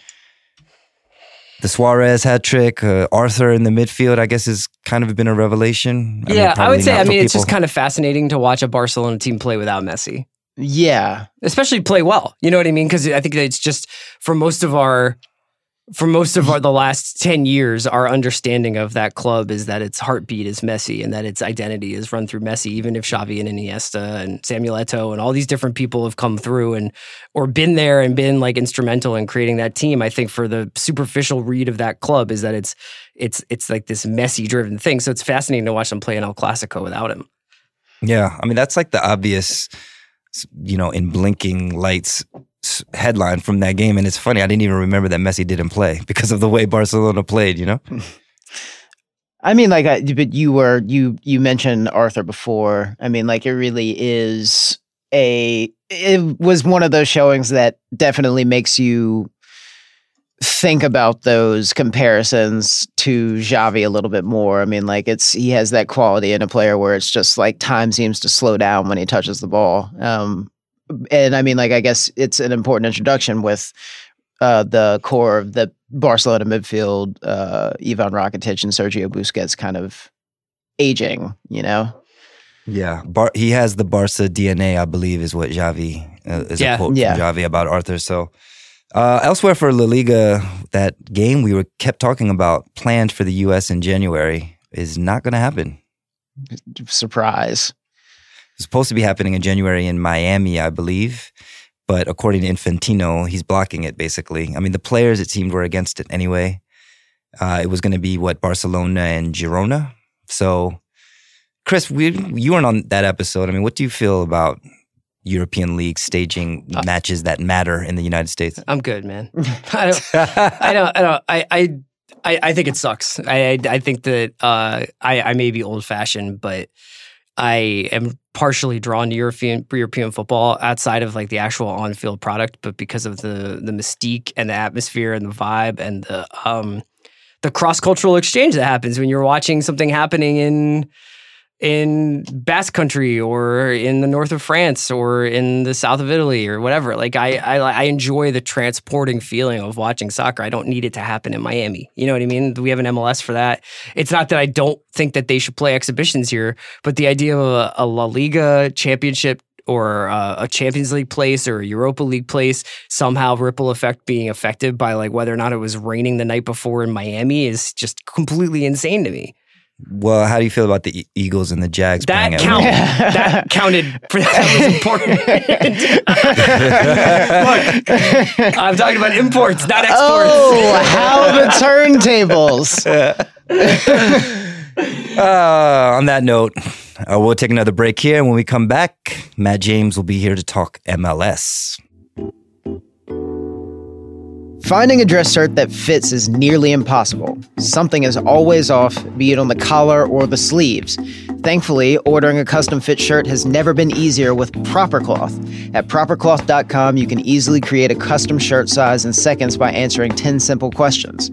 The Suarez hat trick, uh, Arthur in the midfield, I guess, has kind of been a revelation. I mean, yeah, I would say. I for mean, it's just kind of fascinating to watch a Barcelona team play without Messi, yeah, especially play well. You know what I mean? Because I think that it's just for most of our, for most of our the last ten years, our understanding of that club is that its heartbeat is Messi and that its identity is run through Messi. Even if Xavi and Iniesta and Samuel Eto'o and all these different people have come through and or been there and been like instrumental in creating that team, I think for the superficial read of that club is that it's it's it's like this Messi driven thing. So it's fascinating to watch them play an El Clasico without him. Yeah, I mean that's like the obvious, you know, in blinking lights headline from that game, and it's funny. I didn't even remember that Messi didn't play because of the way Barcelona played. You know, I mean, like, I, but you were you you mentioned Arthur before. I mean, like, it really is a. It was one of those showings that definitely makes you think about those comparisons to Xavi a little bit more. I mean, like, it's he has that quality in a player where it's just like time seems to slow down when he touches the ball. Um, and I mean, like, I guess it's an important introduction with uh, the core of the Barcelona midfield, uh, Ivan Rakitic and Sergio Busquets kind of aging, you know? Yeah, Bar- he has the Barca DNA, I believe, is what Xavi uh, is Yeah. a quote Yeah. from Xavi about Arthur. So, uh, elsewhere for La Liga, that game we were kept talking about planned for the U.S. in January is not going to happen. Surprise. Supposed to be happening in January in Miami, I believe. But according to Infantino, he's blocking it basically. I mean, the players, it seemed, were against it anyway. Uh, it was going to be what, Barcelona and Girona? So, Chris, we, you weren't on that episode. I mean, what do you feel about European League staging matches that matter in the United States? I'm good, man. I don't. I don't. I don't. I. I I, I think it sucks. I, I, I think that uh, I, I may be old fashioned, but I am partially drawn to European European football outside of like the actual on field product, but because of the the mystique and the atmosphere and the vibe and the um the cross cultural exchange that happens when you're watching something happening in in Basque Country or in the north of France or in the south of Italy or whatever. Like I, I, I enjoy the transporting feeling of watching soccer. I don't need it to happen in Miami. You know what I mean? We have an MLS for that. It's not that I don't think that they should play exhibitions here, but the idea of a, a La Liga championship or uh, a Champions League place or a Europa League place somehow ripple effect being affected by like whether or not it was raining the night before in Miami is just completely insane to me. Well, how do you feel about the E- Eagles and the Jags playing That at count. that counted. For, that was important. Look, I'm talking about imports, not exports. Oh, how the turntables. Uh, on that note, uh, we'll take another break here. And when we come back, Matt James will be here to talk MLS. Finding a dress shirt that fits is nearly impossible. Something is always off, be it on the collar or the sleeves. Thankfully, ordering a custom fit shirt has never been easier with Proper Cloth. At propercloth.com, you can easily create a custom shirt size in seconds by answering 10 simple questions.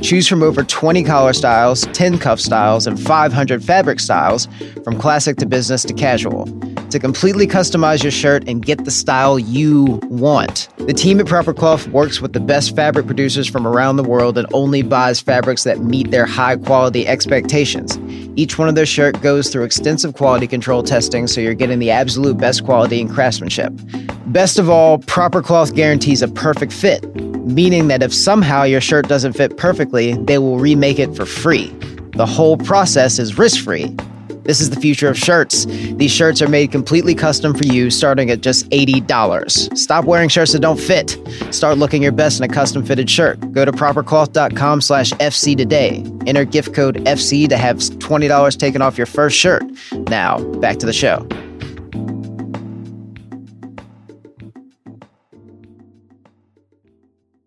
Choose from over 20 collar styles, 10 cuff styles, and 500 fabric styles, from classic to business to casual, to completely customize your shirt and get the style you want. The team at Proper Cloth works with the best fabric producers from around the world and only buys fabrics that meet their high quality expectations. Each one of their shirt goes through extensive quality control testing, so you're getting the absolute best quality and craftsmanship. Best of all, Proper Cloth guarantees a perfect fit, meaning that if somehow your shirt doesn't fit perfectly, they will remake it for free. The whole process is risk free. This is the future of shirts. These shirts are made completely custom for you, starting at just $80. Stop wearing shirts that don't fit. Start looking your best in a custom fitted shirt. Go to propercloth.com slash FC today. Enter gift code FC to have $20 taken off your first shirt. Now, back to the show.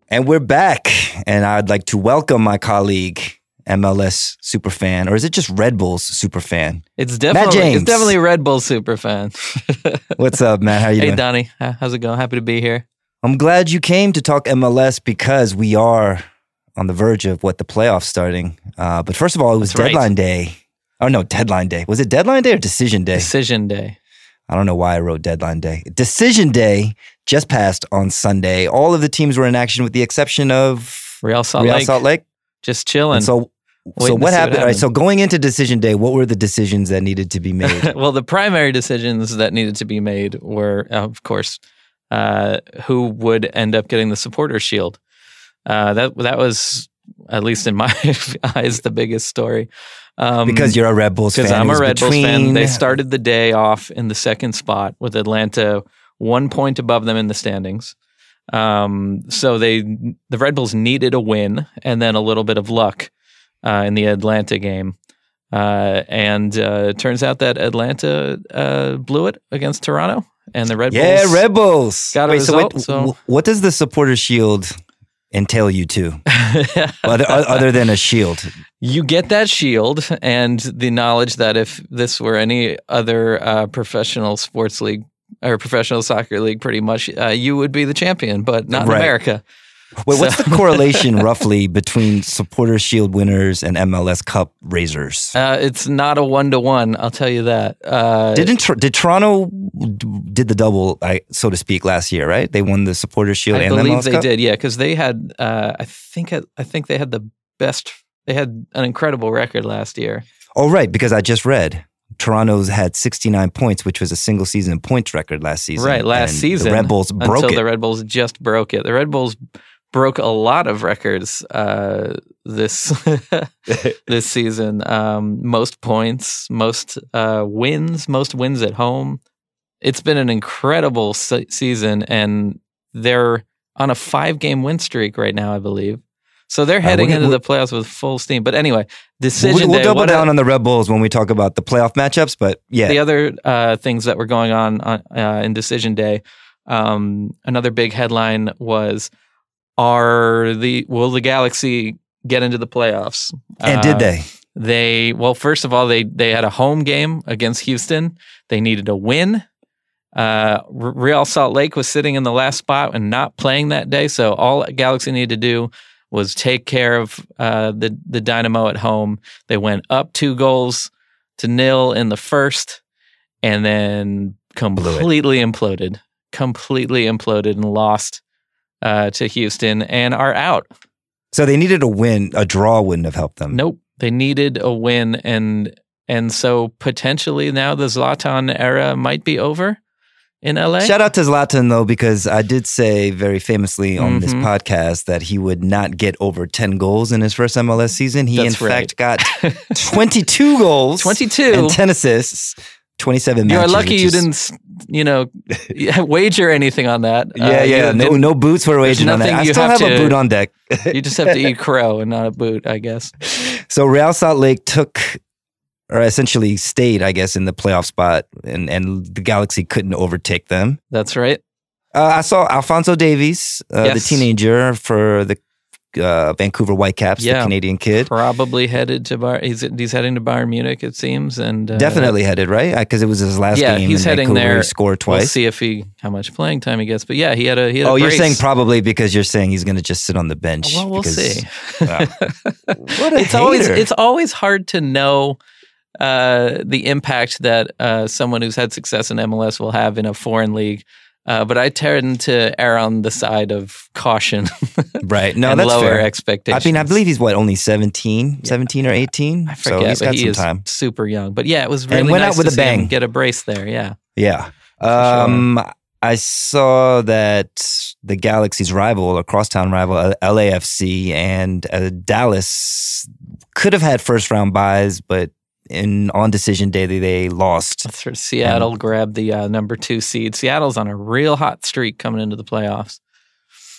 And we're back. And I'd like to welcome my colleague, MLS super fan, or is it just Red Bulls superfan? It's definitely it's definitely Red Bull super fan. What's up, Matt? How you hey doing? Hey, Donnie, how's it going? Happy to be here. I'm glad you came to talk MLS because we are on the verge of what the playoffs starting. Uh, but first of all, it was That's right. deadline day. Oh no, deadline day. Was it deadline day or decision day? Decision day. I don't know why I wrote deadline day. Decision day just passed on Sunday. All of the teams were in action with the exception of Real Salt Real Lake. Salt Lake. Just chilling. And so, waiting so what see what happened? All right, so going into decision day, what were the decisions that needed to be made? well, the primary decisions that needed to be made were, of course, uh, who would end up getting the supporter shield. Uh, that that was, at least in my eyes, the biggest story. Um, because you're a Red Bulls fan. because I'm a Red Bulls fan. They started the day off in the second spot with Atlanta one point above them in the standings. Um, so they the Red Bulls needed a win and then a little bit of luck uh, in the Atlanta game. Uh, and uh, it turns out that Atlanta uh, blew it against Toronto, and the Red Yeah, Bulls Red Bulls. got a Wait, so, wait, result, so- what does the supporter shield entail you to, other, other than a shield? you get that shield and the knowledge that if this were any other uh, professional sports league or professional soccer league, pretty much uh, you would be the champion, but not in Right. America. Wait, what's the correlation roughly between supporter shield winners and MLS Cup raisers? Uh, it's not a one to one. I'll tell you that. Uh, Didn't did Toronto did the double, I, so to speak, last year? Right, they won the supporter shield I and believe MLS they Cup? did, yeah, because they had. Uh, I think. I think they had the best. They had an incredible record last year. Oh, right, because I just read Toronto's had 69 points, which was a single season points record last season. Right, last And season. the Red Bulls broke until it. the Red Bulls just broke it. The Red Bulls broke a lot of records uh, this this season. Um, most points, most uh, wins, most wins at home. It's been an incredible se- season, and they're on a five game win streak right now, I believe. So they're heading we're- into we're- the playoffs with full steam. But anyway, decision we'll, we'll double a- down on the Red Bulls when we talk about the playoff matchups, but yeah, the other uh, things that were going on on uh, in decision day. Um, another big headline was: Are the will the Galaxy get into the playoffs? and Uh, did they? They well, first of all, they they had a home game against Houston. They needed a win. Uh, Real Salt Lake was sitting in the last spot and not playing that day, so all Galaxy needed to do was take care of uh, the the Dynamo at home. They went up two goals to nil in the first, and then completely imploded, completely imploded, and lost uh, to Houston and are out. So they needed a win. A draw wouldn't have helped them. Nope. They needed a win and and so potentially now the Zlatan era might be over in LA. Shout out to Zlatan though, because I did say very famously on this Mhm. podcast that he would not get over 10 goals in his first MLS season. He That's in right. fact got 22 goals, 22. and 10 assists, 27 You are matches. lucky you is- didn't, you know, wager anything on that. Yeah, Uh, yeah. No, no boots were waging on that. I you still have have, a boot on deck. You just have to eat crow and not a boot, I guess. So Real Salt Lake took, or essentially stayed, I guess, in the playoff spot, and and the Galaxy couldn't overtake them. That's right. Uh, I saw Alphonso Davies, uh, the teenager for the uh, Vancouver Whitecaps, the Canadian kid. Probably headed to Bar. He's he's heading to Bayern Munich, it seems, and uh, Definitely headed right because it was his last Yeah, game. he's in heading Vancouver. there. He scored We'll twice. see if he how much playing time he gets. But yeah, he had a he had a oh, you're saying probably because you're saying he's going to just sit on the bench. Well, we'll because- see. Wow. What a it's always it's always hard to know uh, the impact that uh, someone who's had success in MLS will have in a foreign league. Uh, but I tend to err on the side of caution right. No, and that's lower fair. expectations. I mean, I believe he's what only 17, 17 or 18. I so forget, he's but got he some is time. super young. But yeah, it was And really went out with to a bang. get a brace there. Yeah, Yeah. sure. Um, I saw that the Galaxy's rival, a crosstown rival, LAFC and uh, Dallas could have had first round buys, but in on decision day they, lost. Seattle grabbed the uh, number two seed. Seattle's on a real hot streak coming into the playoffs.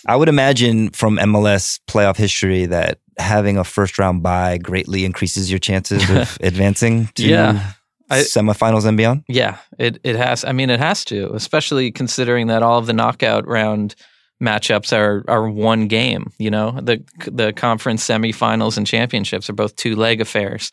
I would imagine from MLS playoff history that having a first round buy greatly increases your chances of advancing to Yeah. I- semifinals and beyond. Yeah, it it has. I mean, it has to, especially considering that all of the knockout round matchups are are one game. You know, the the conference semifinals and championships are both two leg affairs.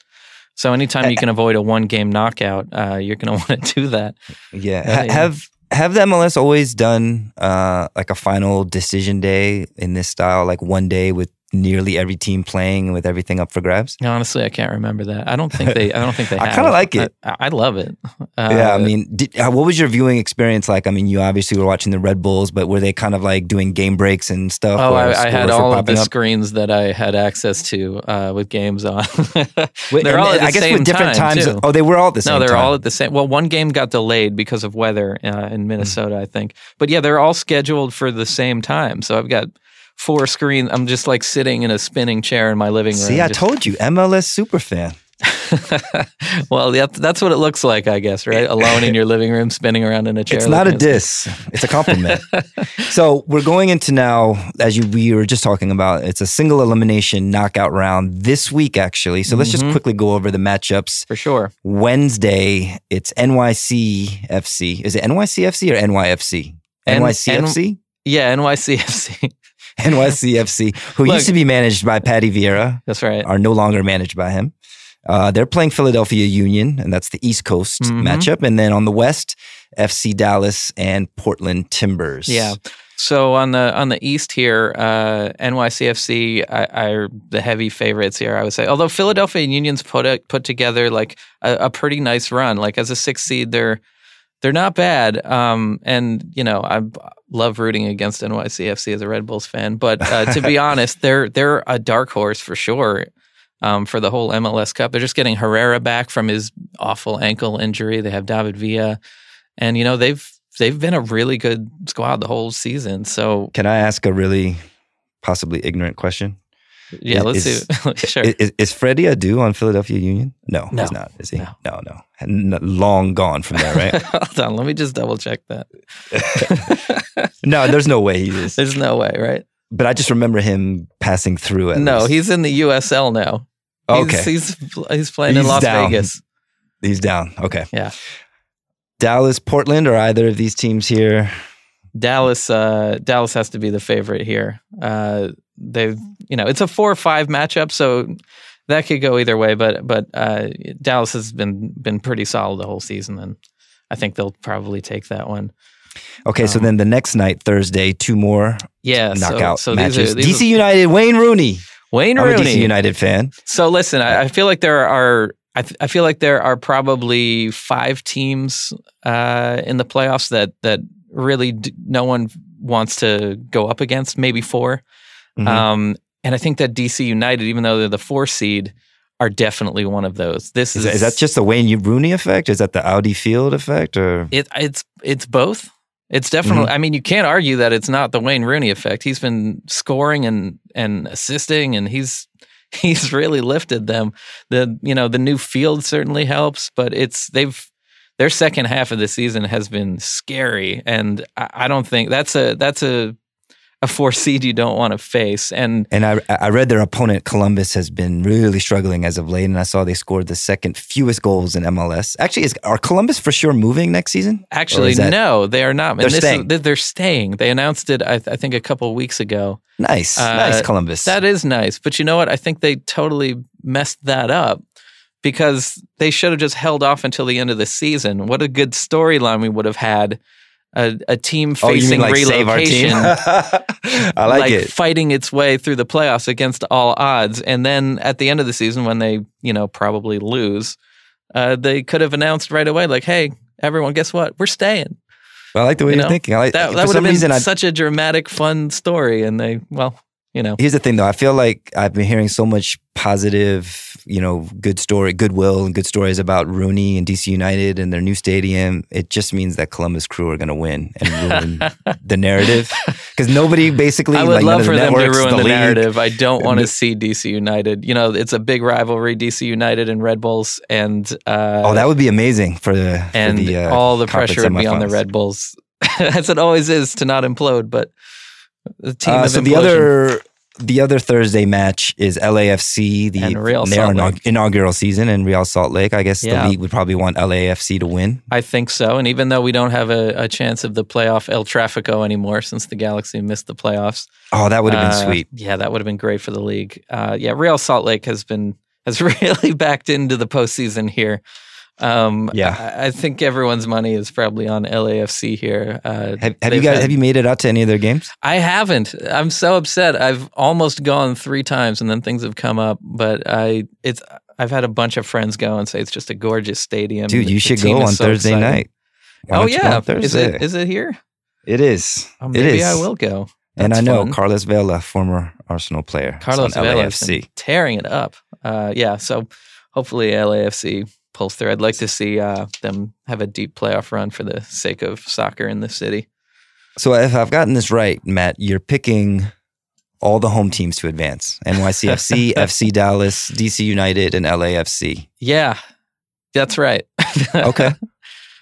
So anytime you can avoid a one game knockout, uh, you're going to want to do that. Yeah. Yeah, yeah. Have have the MLS always done uh, like a final decision day in this style, like one day with nearly every team playing with everything up for grabs? Honestly, I can't remember that. I don't think they. I don't think they. I kinda like it. I, I love it. Uh, yeah, I mean, did, uh, what was your viewing experience like? I mean, you obviously were watching the Red Bulls, but were they kind of like doing game breaks and stuff? Oh, I, I had all of the up? screens that I had access to uh, with games on. They're all at the I guess same with different time, times. too. Oh, they were all at the same No, they're time. all at the same. Well, one game got delayed because of weather uh, Hmm. in Minnesota, I think. But yeah, they're all scheduled for the same time. So I've got four screens. I'm just like sitting in a spinning chair in my living room. See, I just- told you, MLS super fan. well, that, that's what it looks like, I guess, right? Alone in your living room, spinning around in a chair. It's not a diss. It's a compliment. so we're going into now, as you we were just talking about. It's a single elimination knockout round this week, actually. So let's just Mhm. quickly go over the matchups. For sure. Wednesday, it's NYC FC. Is it NYCFC or NYFC? N- NYCFC. Yeah, NYCFC. NYCFC, who Look- used to be managed by Patty Vieira, That's right. are no longer managed by him. Uh, they're playing Philadelphia Union, and that's the East Coast Mhm. matchup. And then on the West, FC Dallas and Portland Timbers. Yeah. So on the on the east here, uh, NYCFC I, are the heavy favorites here. I would say, although Philadelphia Union's put a, put together like a, a pretty nice run. Like as a sixth seed, they're they're not bad. Um, and you know I love rooting against NYCFC as a Red Bulls fan. But uh, to be honest, they're they're a dark horse for sure. um, for the whole MLS Cup. They're just getting Herrera back from his awful ankle injury. They have David Villa, and you know they've they've been a really good squad the whole season. So Can I ask a really possibly ignorant question? Yeah, let's Is- see. sure. Is, is Freddy Adu on Philadelphia Union? No, No. he's not. Is he? No. No, no. Long gone from there, right? Hold on, let me just double check that. no, there's no way he is. There's no way, right? But I just remember him passing through. At No, least. he's in the USL now. He's, okay. he's he's playing in Las down. Vegas. He's down. Okay. Yeah. Dallas, Portland, or either of these teams here? Dallas, uh, Dallas has to be the favorite here. Uh, they've, you know, it's a four or five matchup, so that could go either way. But but uh, Dallas has been been pretty solid the whole season, and I think they'll probably take that one. Okay, so Um, then the next night, Thursday, two more Yeah, knockout so, matches. These are, these DC United, Wayne Rooney. are, Wayne I'm a DC United fan. So listen, I, I feel like there are. I, th- I feel like there are probably five teams uh, in the playoffs that that really d- no one wants to go up against. Maybe 4 Mhm. Um, and I think that DC United, even though they're the four seed, are definitely one of those. This Is, is that- is that just the Wayne Rooney effect? Is that the Audi Field effect? Or it? It's it's both. It's definitely. Mm-hmm. I mean, you can't argue that it's not the Wayne Rooney effect. He's been scoring and and assisting, and he's he's really lifted them. The you know the new field certainly helps, but it's they've their second half of the season has been scary, and I, I don't think that's a that's a a four seed you don't want to face. And and I I read their opponent Columbus has been really struggling as of late, and I saw they scored the second fewest goals in MLS. Actually, is are Columbus for sure moving next season? Actually, that- no, they are not. And They're this staying. Is, they're staying. They announced it, I, I think, a couple of weeks ago. Nice, Uh, nice Columbus. That is nice. But you know what? I think they totally messed that up because they should have just held off until the end of the season. What a good storyline we would have had. A, a team oh, facing mean like relocation, I like, it. fighting its way through the playoffs against all odds. And then at the end of the season, when they, you know, probably lose, uh, they could have announced right away, like, hey, everyone, guess what? We're staying. I like the way you are know, thinking. I like That, that would have been reason. Such a dramatic, fun story. And they, well, you know, here's the thing, though. I feel like I've been hearing so much positive, you know, good story, goodwill, and good stories about Rooney and DC United and their new stadium. It just means that Columbus Crew are going to win and ruin the narrative because nobody basically. I would like, love of the for them to ruin the, league- narrative. I don't want to see DC United. You know, it's a big rivalry, DC United and Red Bulls, and uh, Oh, that would be amazing for the for and the, uh, all the pressure would be on the. Red Bulls, as it always is to not implode. But the team Uh, so the other the other Thursday match is LAFC, the And Real their inaug- inaugural season in Real Salt Lake. I guess Yeah. the league would probably want LAFC to win. I think so. And even though we don't have a, a chance of the playoff El Trafico anymore since the Galaxy missed the playoffs, Oh, that would have been uh, sweet. Yeah, that would have been great for the league. Uh, yeah, Real Salt Lake has been has really backed into the postseason here. Um, Yeah. I, I think everyone's money is probably on LAFC here. Uh, Have, have you guys had- have you made it out to any of their games? I haven't. I'm so upset. I've almost gone three times, and then things have come up. But I, it's. I've had a bunch of friends go and say it's just a gorgeous stadium. Dude, The- you should go on so Thursday exciting. night. Why Oh don't you go yeah, is it is it here? It is. Oh, maybe is. I will go. and I know fun. Carlos Vela, former Arsenal player, Carlos Vela tearing it up. Uh, yeah, so hopefully LAFC pulls through. I'd like to see uh, them have a deep playoff run for the sake of soccer in the city. So if I've gotten this right, Matt, you're picking all the home teams to advance: NYCFC, FC Dallas, DC United, and LAFC. Yeah, that's right. Okay.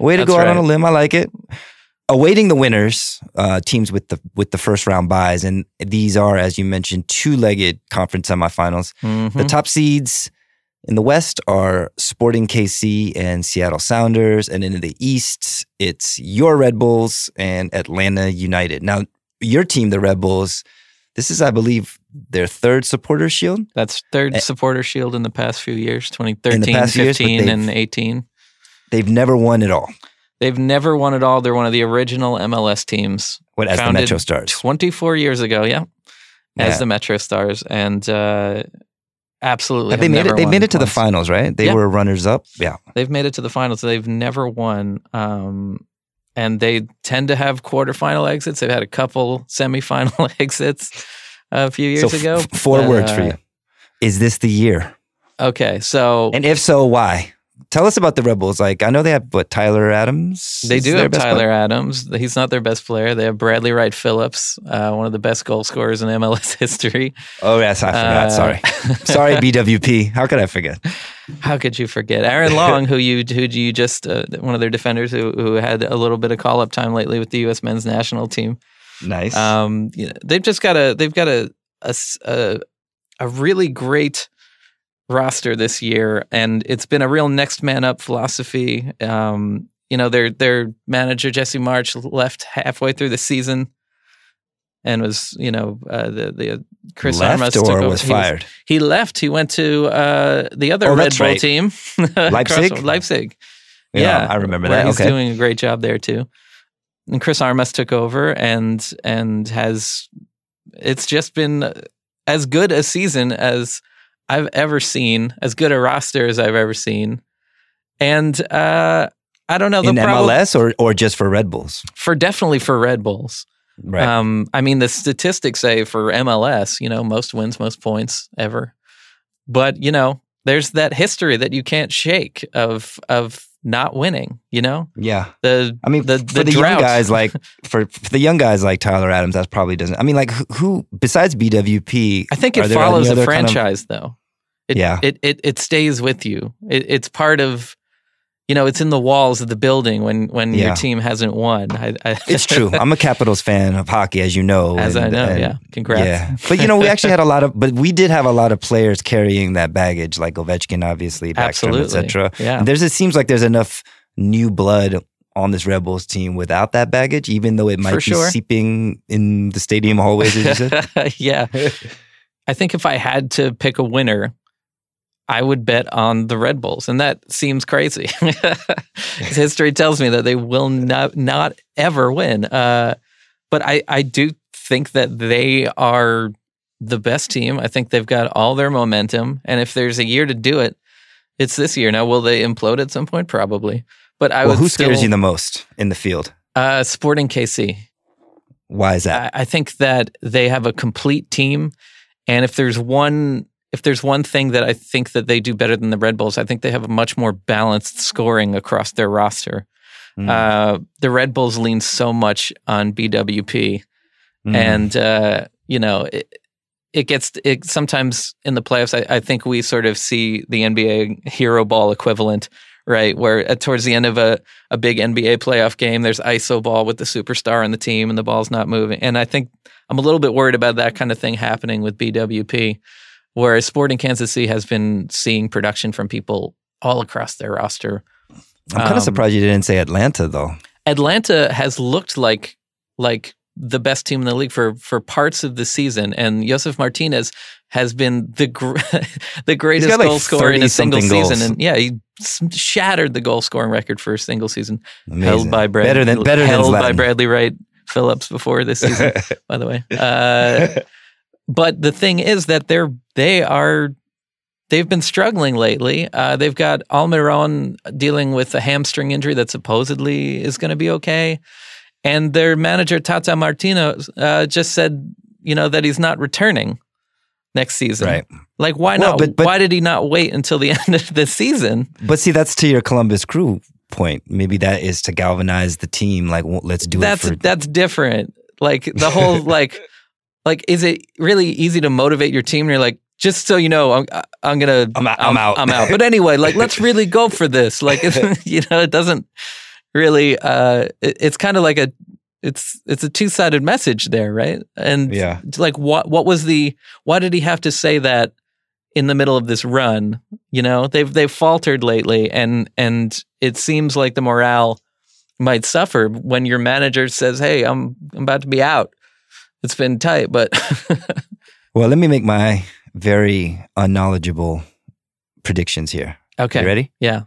Way to That's go out on a limb. I like it. Awaiting the winners, uh, teams with the with the first round buys, and these are, as you mentioned, two legged conference semifinals. Mhm. The top seeds in the West are Sporting KC and Seattle Sounders, and in the East, it's your Red Bulls and Atlanta United. Now, your team, the Red Bulls, this is, I believe, their third supporter shield. That's third Eh. supporter shield in the past few years 2013, past few years, 15, and they've- 18. They've never won it all. They've never won it all. They're one of the original MLS teams. What as the MetroStars? 24 years ago, yeah, as Yeah. the MetroStars. And uh, absolutely. Have they made it? They made it to the finals, right? They Yeah. were runners up. Yeah. They've made it to the finals. They've never won. Um, and they tend to have quarterfinal exits. They've had a couple semifinal exits a few years so ago. f- four but, words for uh, you. Is this the year? Okay, so And if so, why? Tell us about the Rebels. Like I know they have what Tyler Adams. They do have Tyler player? Adams. He's not their best player. They have Bradley Wright Phillips, uh, one of the best goal scorers in MLS history. Oh yes, I forgot. Uh, Sorry, sorry, BWP. How could I forget? How could you forget Aaron Long, who you who you just uh, one of their defenders who who had a little bit of call up time lately with the U.S. men's national team. Nice. Um, you know, they've just got a they've got a a a really great roster this year, and it's been a real next man up philosophy. Um, you know, their their manager Jesse Marsch left halfway through the season, and was you know uh, the the Chris Left Armas or took over. was He fired? he left. He went to uh, the other Oh, Red Bull right. team, Leipzig? Leipzig. Yeah, I remember that. He's Okay. doing a great job there too. And Chris Armas took over and and has it's just been as good a season as I've ever seen, as good a roster as I've ever seen. And uh I don't know the in problem MLS or or just for Red Bulls? for definitely for Red Bulls. Right. Um, I mean, the statistics say for MLS, you know, most wins, most points ever. But you know, there's that history that you can't shake of of not winning. You know, yeah. the I mean, the for the, the, drought. young guys like for, for the young guys like Tyler Adams, that probably doesn't. I mean, like who, who besides BWP? I think it follows a other kind of- franchise, though. It, Yeah. it it it stays with you. It, it's part of. You know, it's in the walls of the building when when Yeah. your team hasn't won. I, I, it's true. I'm a Capitals fan of hockey, as you know. As I know, yeah. Congrats. Yeah, but you know, we actually had a lot of, but we did have a lot of players carrying that baggage, like Ovechkin, obviously, Backstrom, etc. Yeah. there's it seems like there's enough new blood on this Red Bulls team without that baggage, even though it might For be sure. seeping in the stadium hallways, as you said. yeah. I think if I had to pick a winner, I would bet on the Red Bulls, and that seems crazy. History tells me that they will not not ever win. Uh, but I I do think that they are the best team. I think they've got all their momentum, and if there's a year to do it, it's this year. Now, will they implode at some point? Probably. But I well, would who still, scares you the most in the field? uh, Sporting KC. Why is that? I, I think that they have a complete team, and if there's one if there's one thing that I think that they do better than the Red Bulls, I think they have a much more balanced scoring across their roster. Mm. Uh, the Red Bulls lean so much on BWP, Mm. and uh, you know it, it gets it sometimes in the playoffs. I, I think we sort of see the NBA hero ball equivalent, right? Where at, towards the end of a a big NBA playoff game, there's ISO ball with the superstar on the team, and the ball's not moving. And I think I'm a little bit worried about that kind of thing happening with BWP, whereas Sporting Kansas City has been seeing production from people all across their roster. I'm kind um, of surprised you didn't say Atlanta, though. Atlanta has looked like like the best team in the league for for parts of the season, and Josef Martinez has been the gr- the greatest like, goal scorer in a single 30-something season, and yeah, he shattered the goal scoring record for a single season, Amazing. held by Brad, better than better held than by Bradley Wright Phillips before this season, by the way. Uh, but the thing is that they're they are they've been struggling lately. Uh, they've got Almiron dealing with a hamstring injury that supposedly is going to be okay, and their manager Tata Martino uh, just said, you know, that he's not returning next season. Right. Like, why Well, not? but- but- why did he not wait until the end of the season? But see, that's to your Columbus Crew point. Maybe that is to galvanize the team. Like, well, let's do that's it for. that's different. Like the whole like like is it really easy to motivate your team? And you're like, just so you know, I'm I'm gonna I'm out- I'm out. I'm out. But anyway, like let's really go for this. Like you know, it doesn't really. uh it, It's kind of like a it's it's a two sided message there, right? And Yeah. like what what was the why did he have to say that in the middle of this run? You know, they've they've faltered lately, and and it seems like the morale might suffer when your manager says, "Hey, I'm I'm about to be out." It's been tight, but well, let me make my very unknowledgeable predictions here. okay, You ready? Yeah.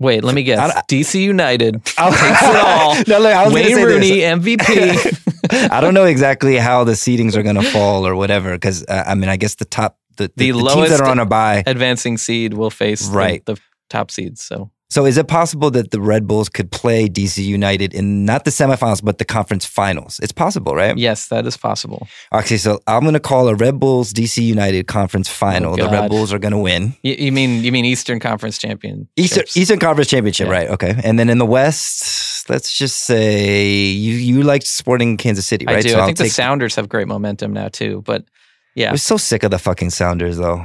Wait, let me guess. I- DC United I'll- it all. no, look, I was Wayne say Rooney this. MVP. I don't know exactly how the seedings are going to fall or whatever. Because uh, I mean, I guess the top, the, the, The the teams that are on a buy Advancing seed will face the- Right. the, top seeds. So So is it possible that the Red Bulls could play DC United in not the semifinals but the conference finals? It's possible, right? Yes, that is possible. Okay, so I'm going to call a Red Bulls DC United conference final. Oh, the Red Bulls are going to win. You, you mean you mean Eastern Conference champion? Eastern Eastern Conference Championship, Yeah. right? Okay, and then in the West, let's just say you you like Sporting Kansas City, right? I do. So I I'll think the take- Sounders have great momentum now too. But yeah, We're so sick of the fucking Sounders, though.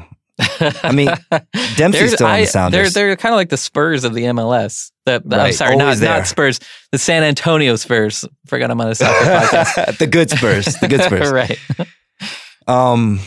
I mean, Dempsey's still on the Sounders. They're they're kind of like the Spurs of the MLS. The, the- I'm Right, sorry, not there. not Spurs. The San Antonio Spurs. Forgot I'm on a soccer podcast. the good Spurs, the good Spurs. right. Um,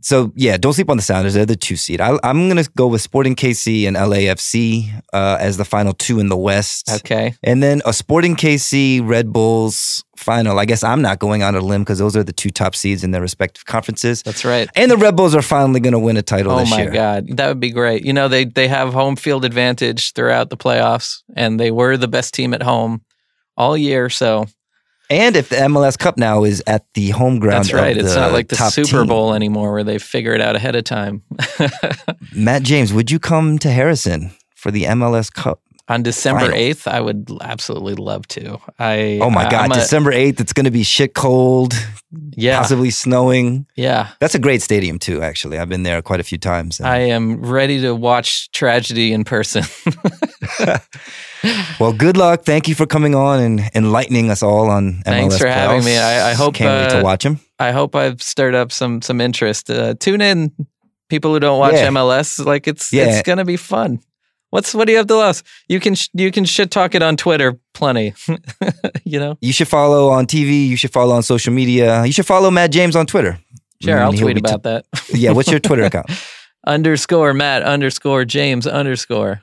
so yeah, don't sleep on the Sounders. They're the two seed. I, I'm gonna go with Sporting KC and LAFC uh, as the final two in the West, Okay. and then a Sporting KC Red Bulls final. I guess I'm not going on a limb because those are the two top seeds in their respective conferences. That's right. And the Red Bulls are finally going to win a title Oh my year. god, that would be great. You know, they they have home field advantage throughout the playoffs, and they were the best team at home all year. So And if the MLS Cup now is at the home ground, that's right. It's not like the Super team. Bowl anymore, where they figure it out ahead of time. Matt James, would you come to Harrison for the MLS Cup? On December eighth, I would absolutely love to. I Oh my God, I'm a- December 8th, it's going to be shit cold, yeah, possibly snowing. yeah. That's a great stadium, too, actually. I've been there quite a few times. and- I am ready to watch tragedy in person. well, good luck. Thank you for coming on and enlightening us all on MLS Thanks for having me. I- I hope, Can't wait uh, to watch them. I hope I've stirred up some some interest. Uh, tune in, people who don't watch Yeah. MLS. Like it's Yeah. it's gonna be fun. What's what do you have to lose? You can sh- you can shit talk it on Twitter, plenty. you know, You should follow on TV. You should follow on social media. You should follow Matt James on Twitter. sure. Mm, I'll tweet about that. yeah, what's your Twitter account? underscore Matt underscore James underscore.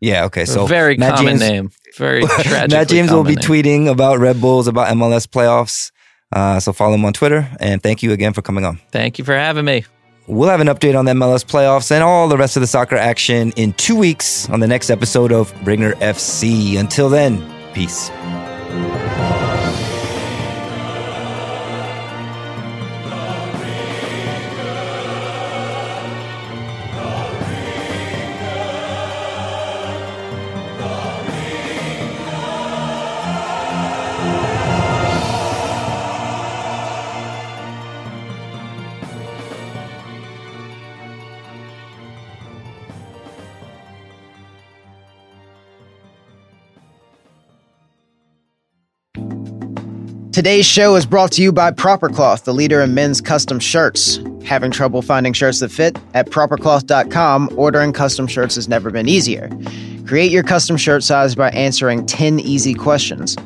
Yeah, okay. So very Matt common James, name. Very tragic. Matt James will be tweeting about Red Bulls, about MLS playoffs. Uh, so follow him on Twitter. And thank you again for coming on. Thank you for having me. We'll have an update on the MLS playoffs and all the rest of the soccer action in two weeks on the next episode of Ringer FC. Until then, peace. Today's show is brought to you by Proper Cloth, the leader in men's custom shirts. Having trouble finding shirts that fit? At propercloth.com, ordering custom shirts has never been easier. Create your custom shirt size by answering 10 easy questions.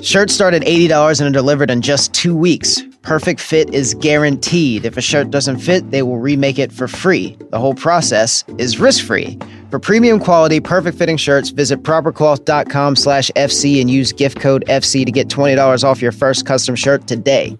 Shirts start at $80 and are delivered in just two weeks. Perfect fit is guaranteed. If a shirt doesn't fit, they will remake it for free. The whole process is risk-free. For premium quality, perfect fitting shirts, visit propercloth.com slash FC and use gift code FC to get $20 off your first custom shirt today.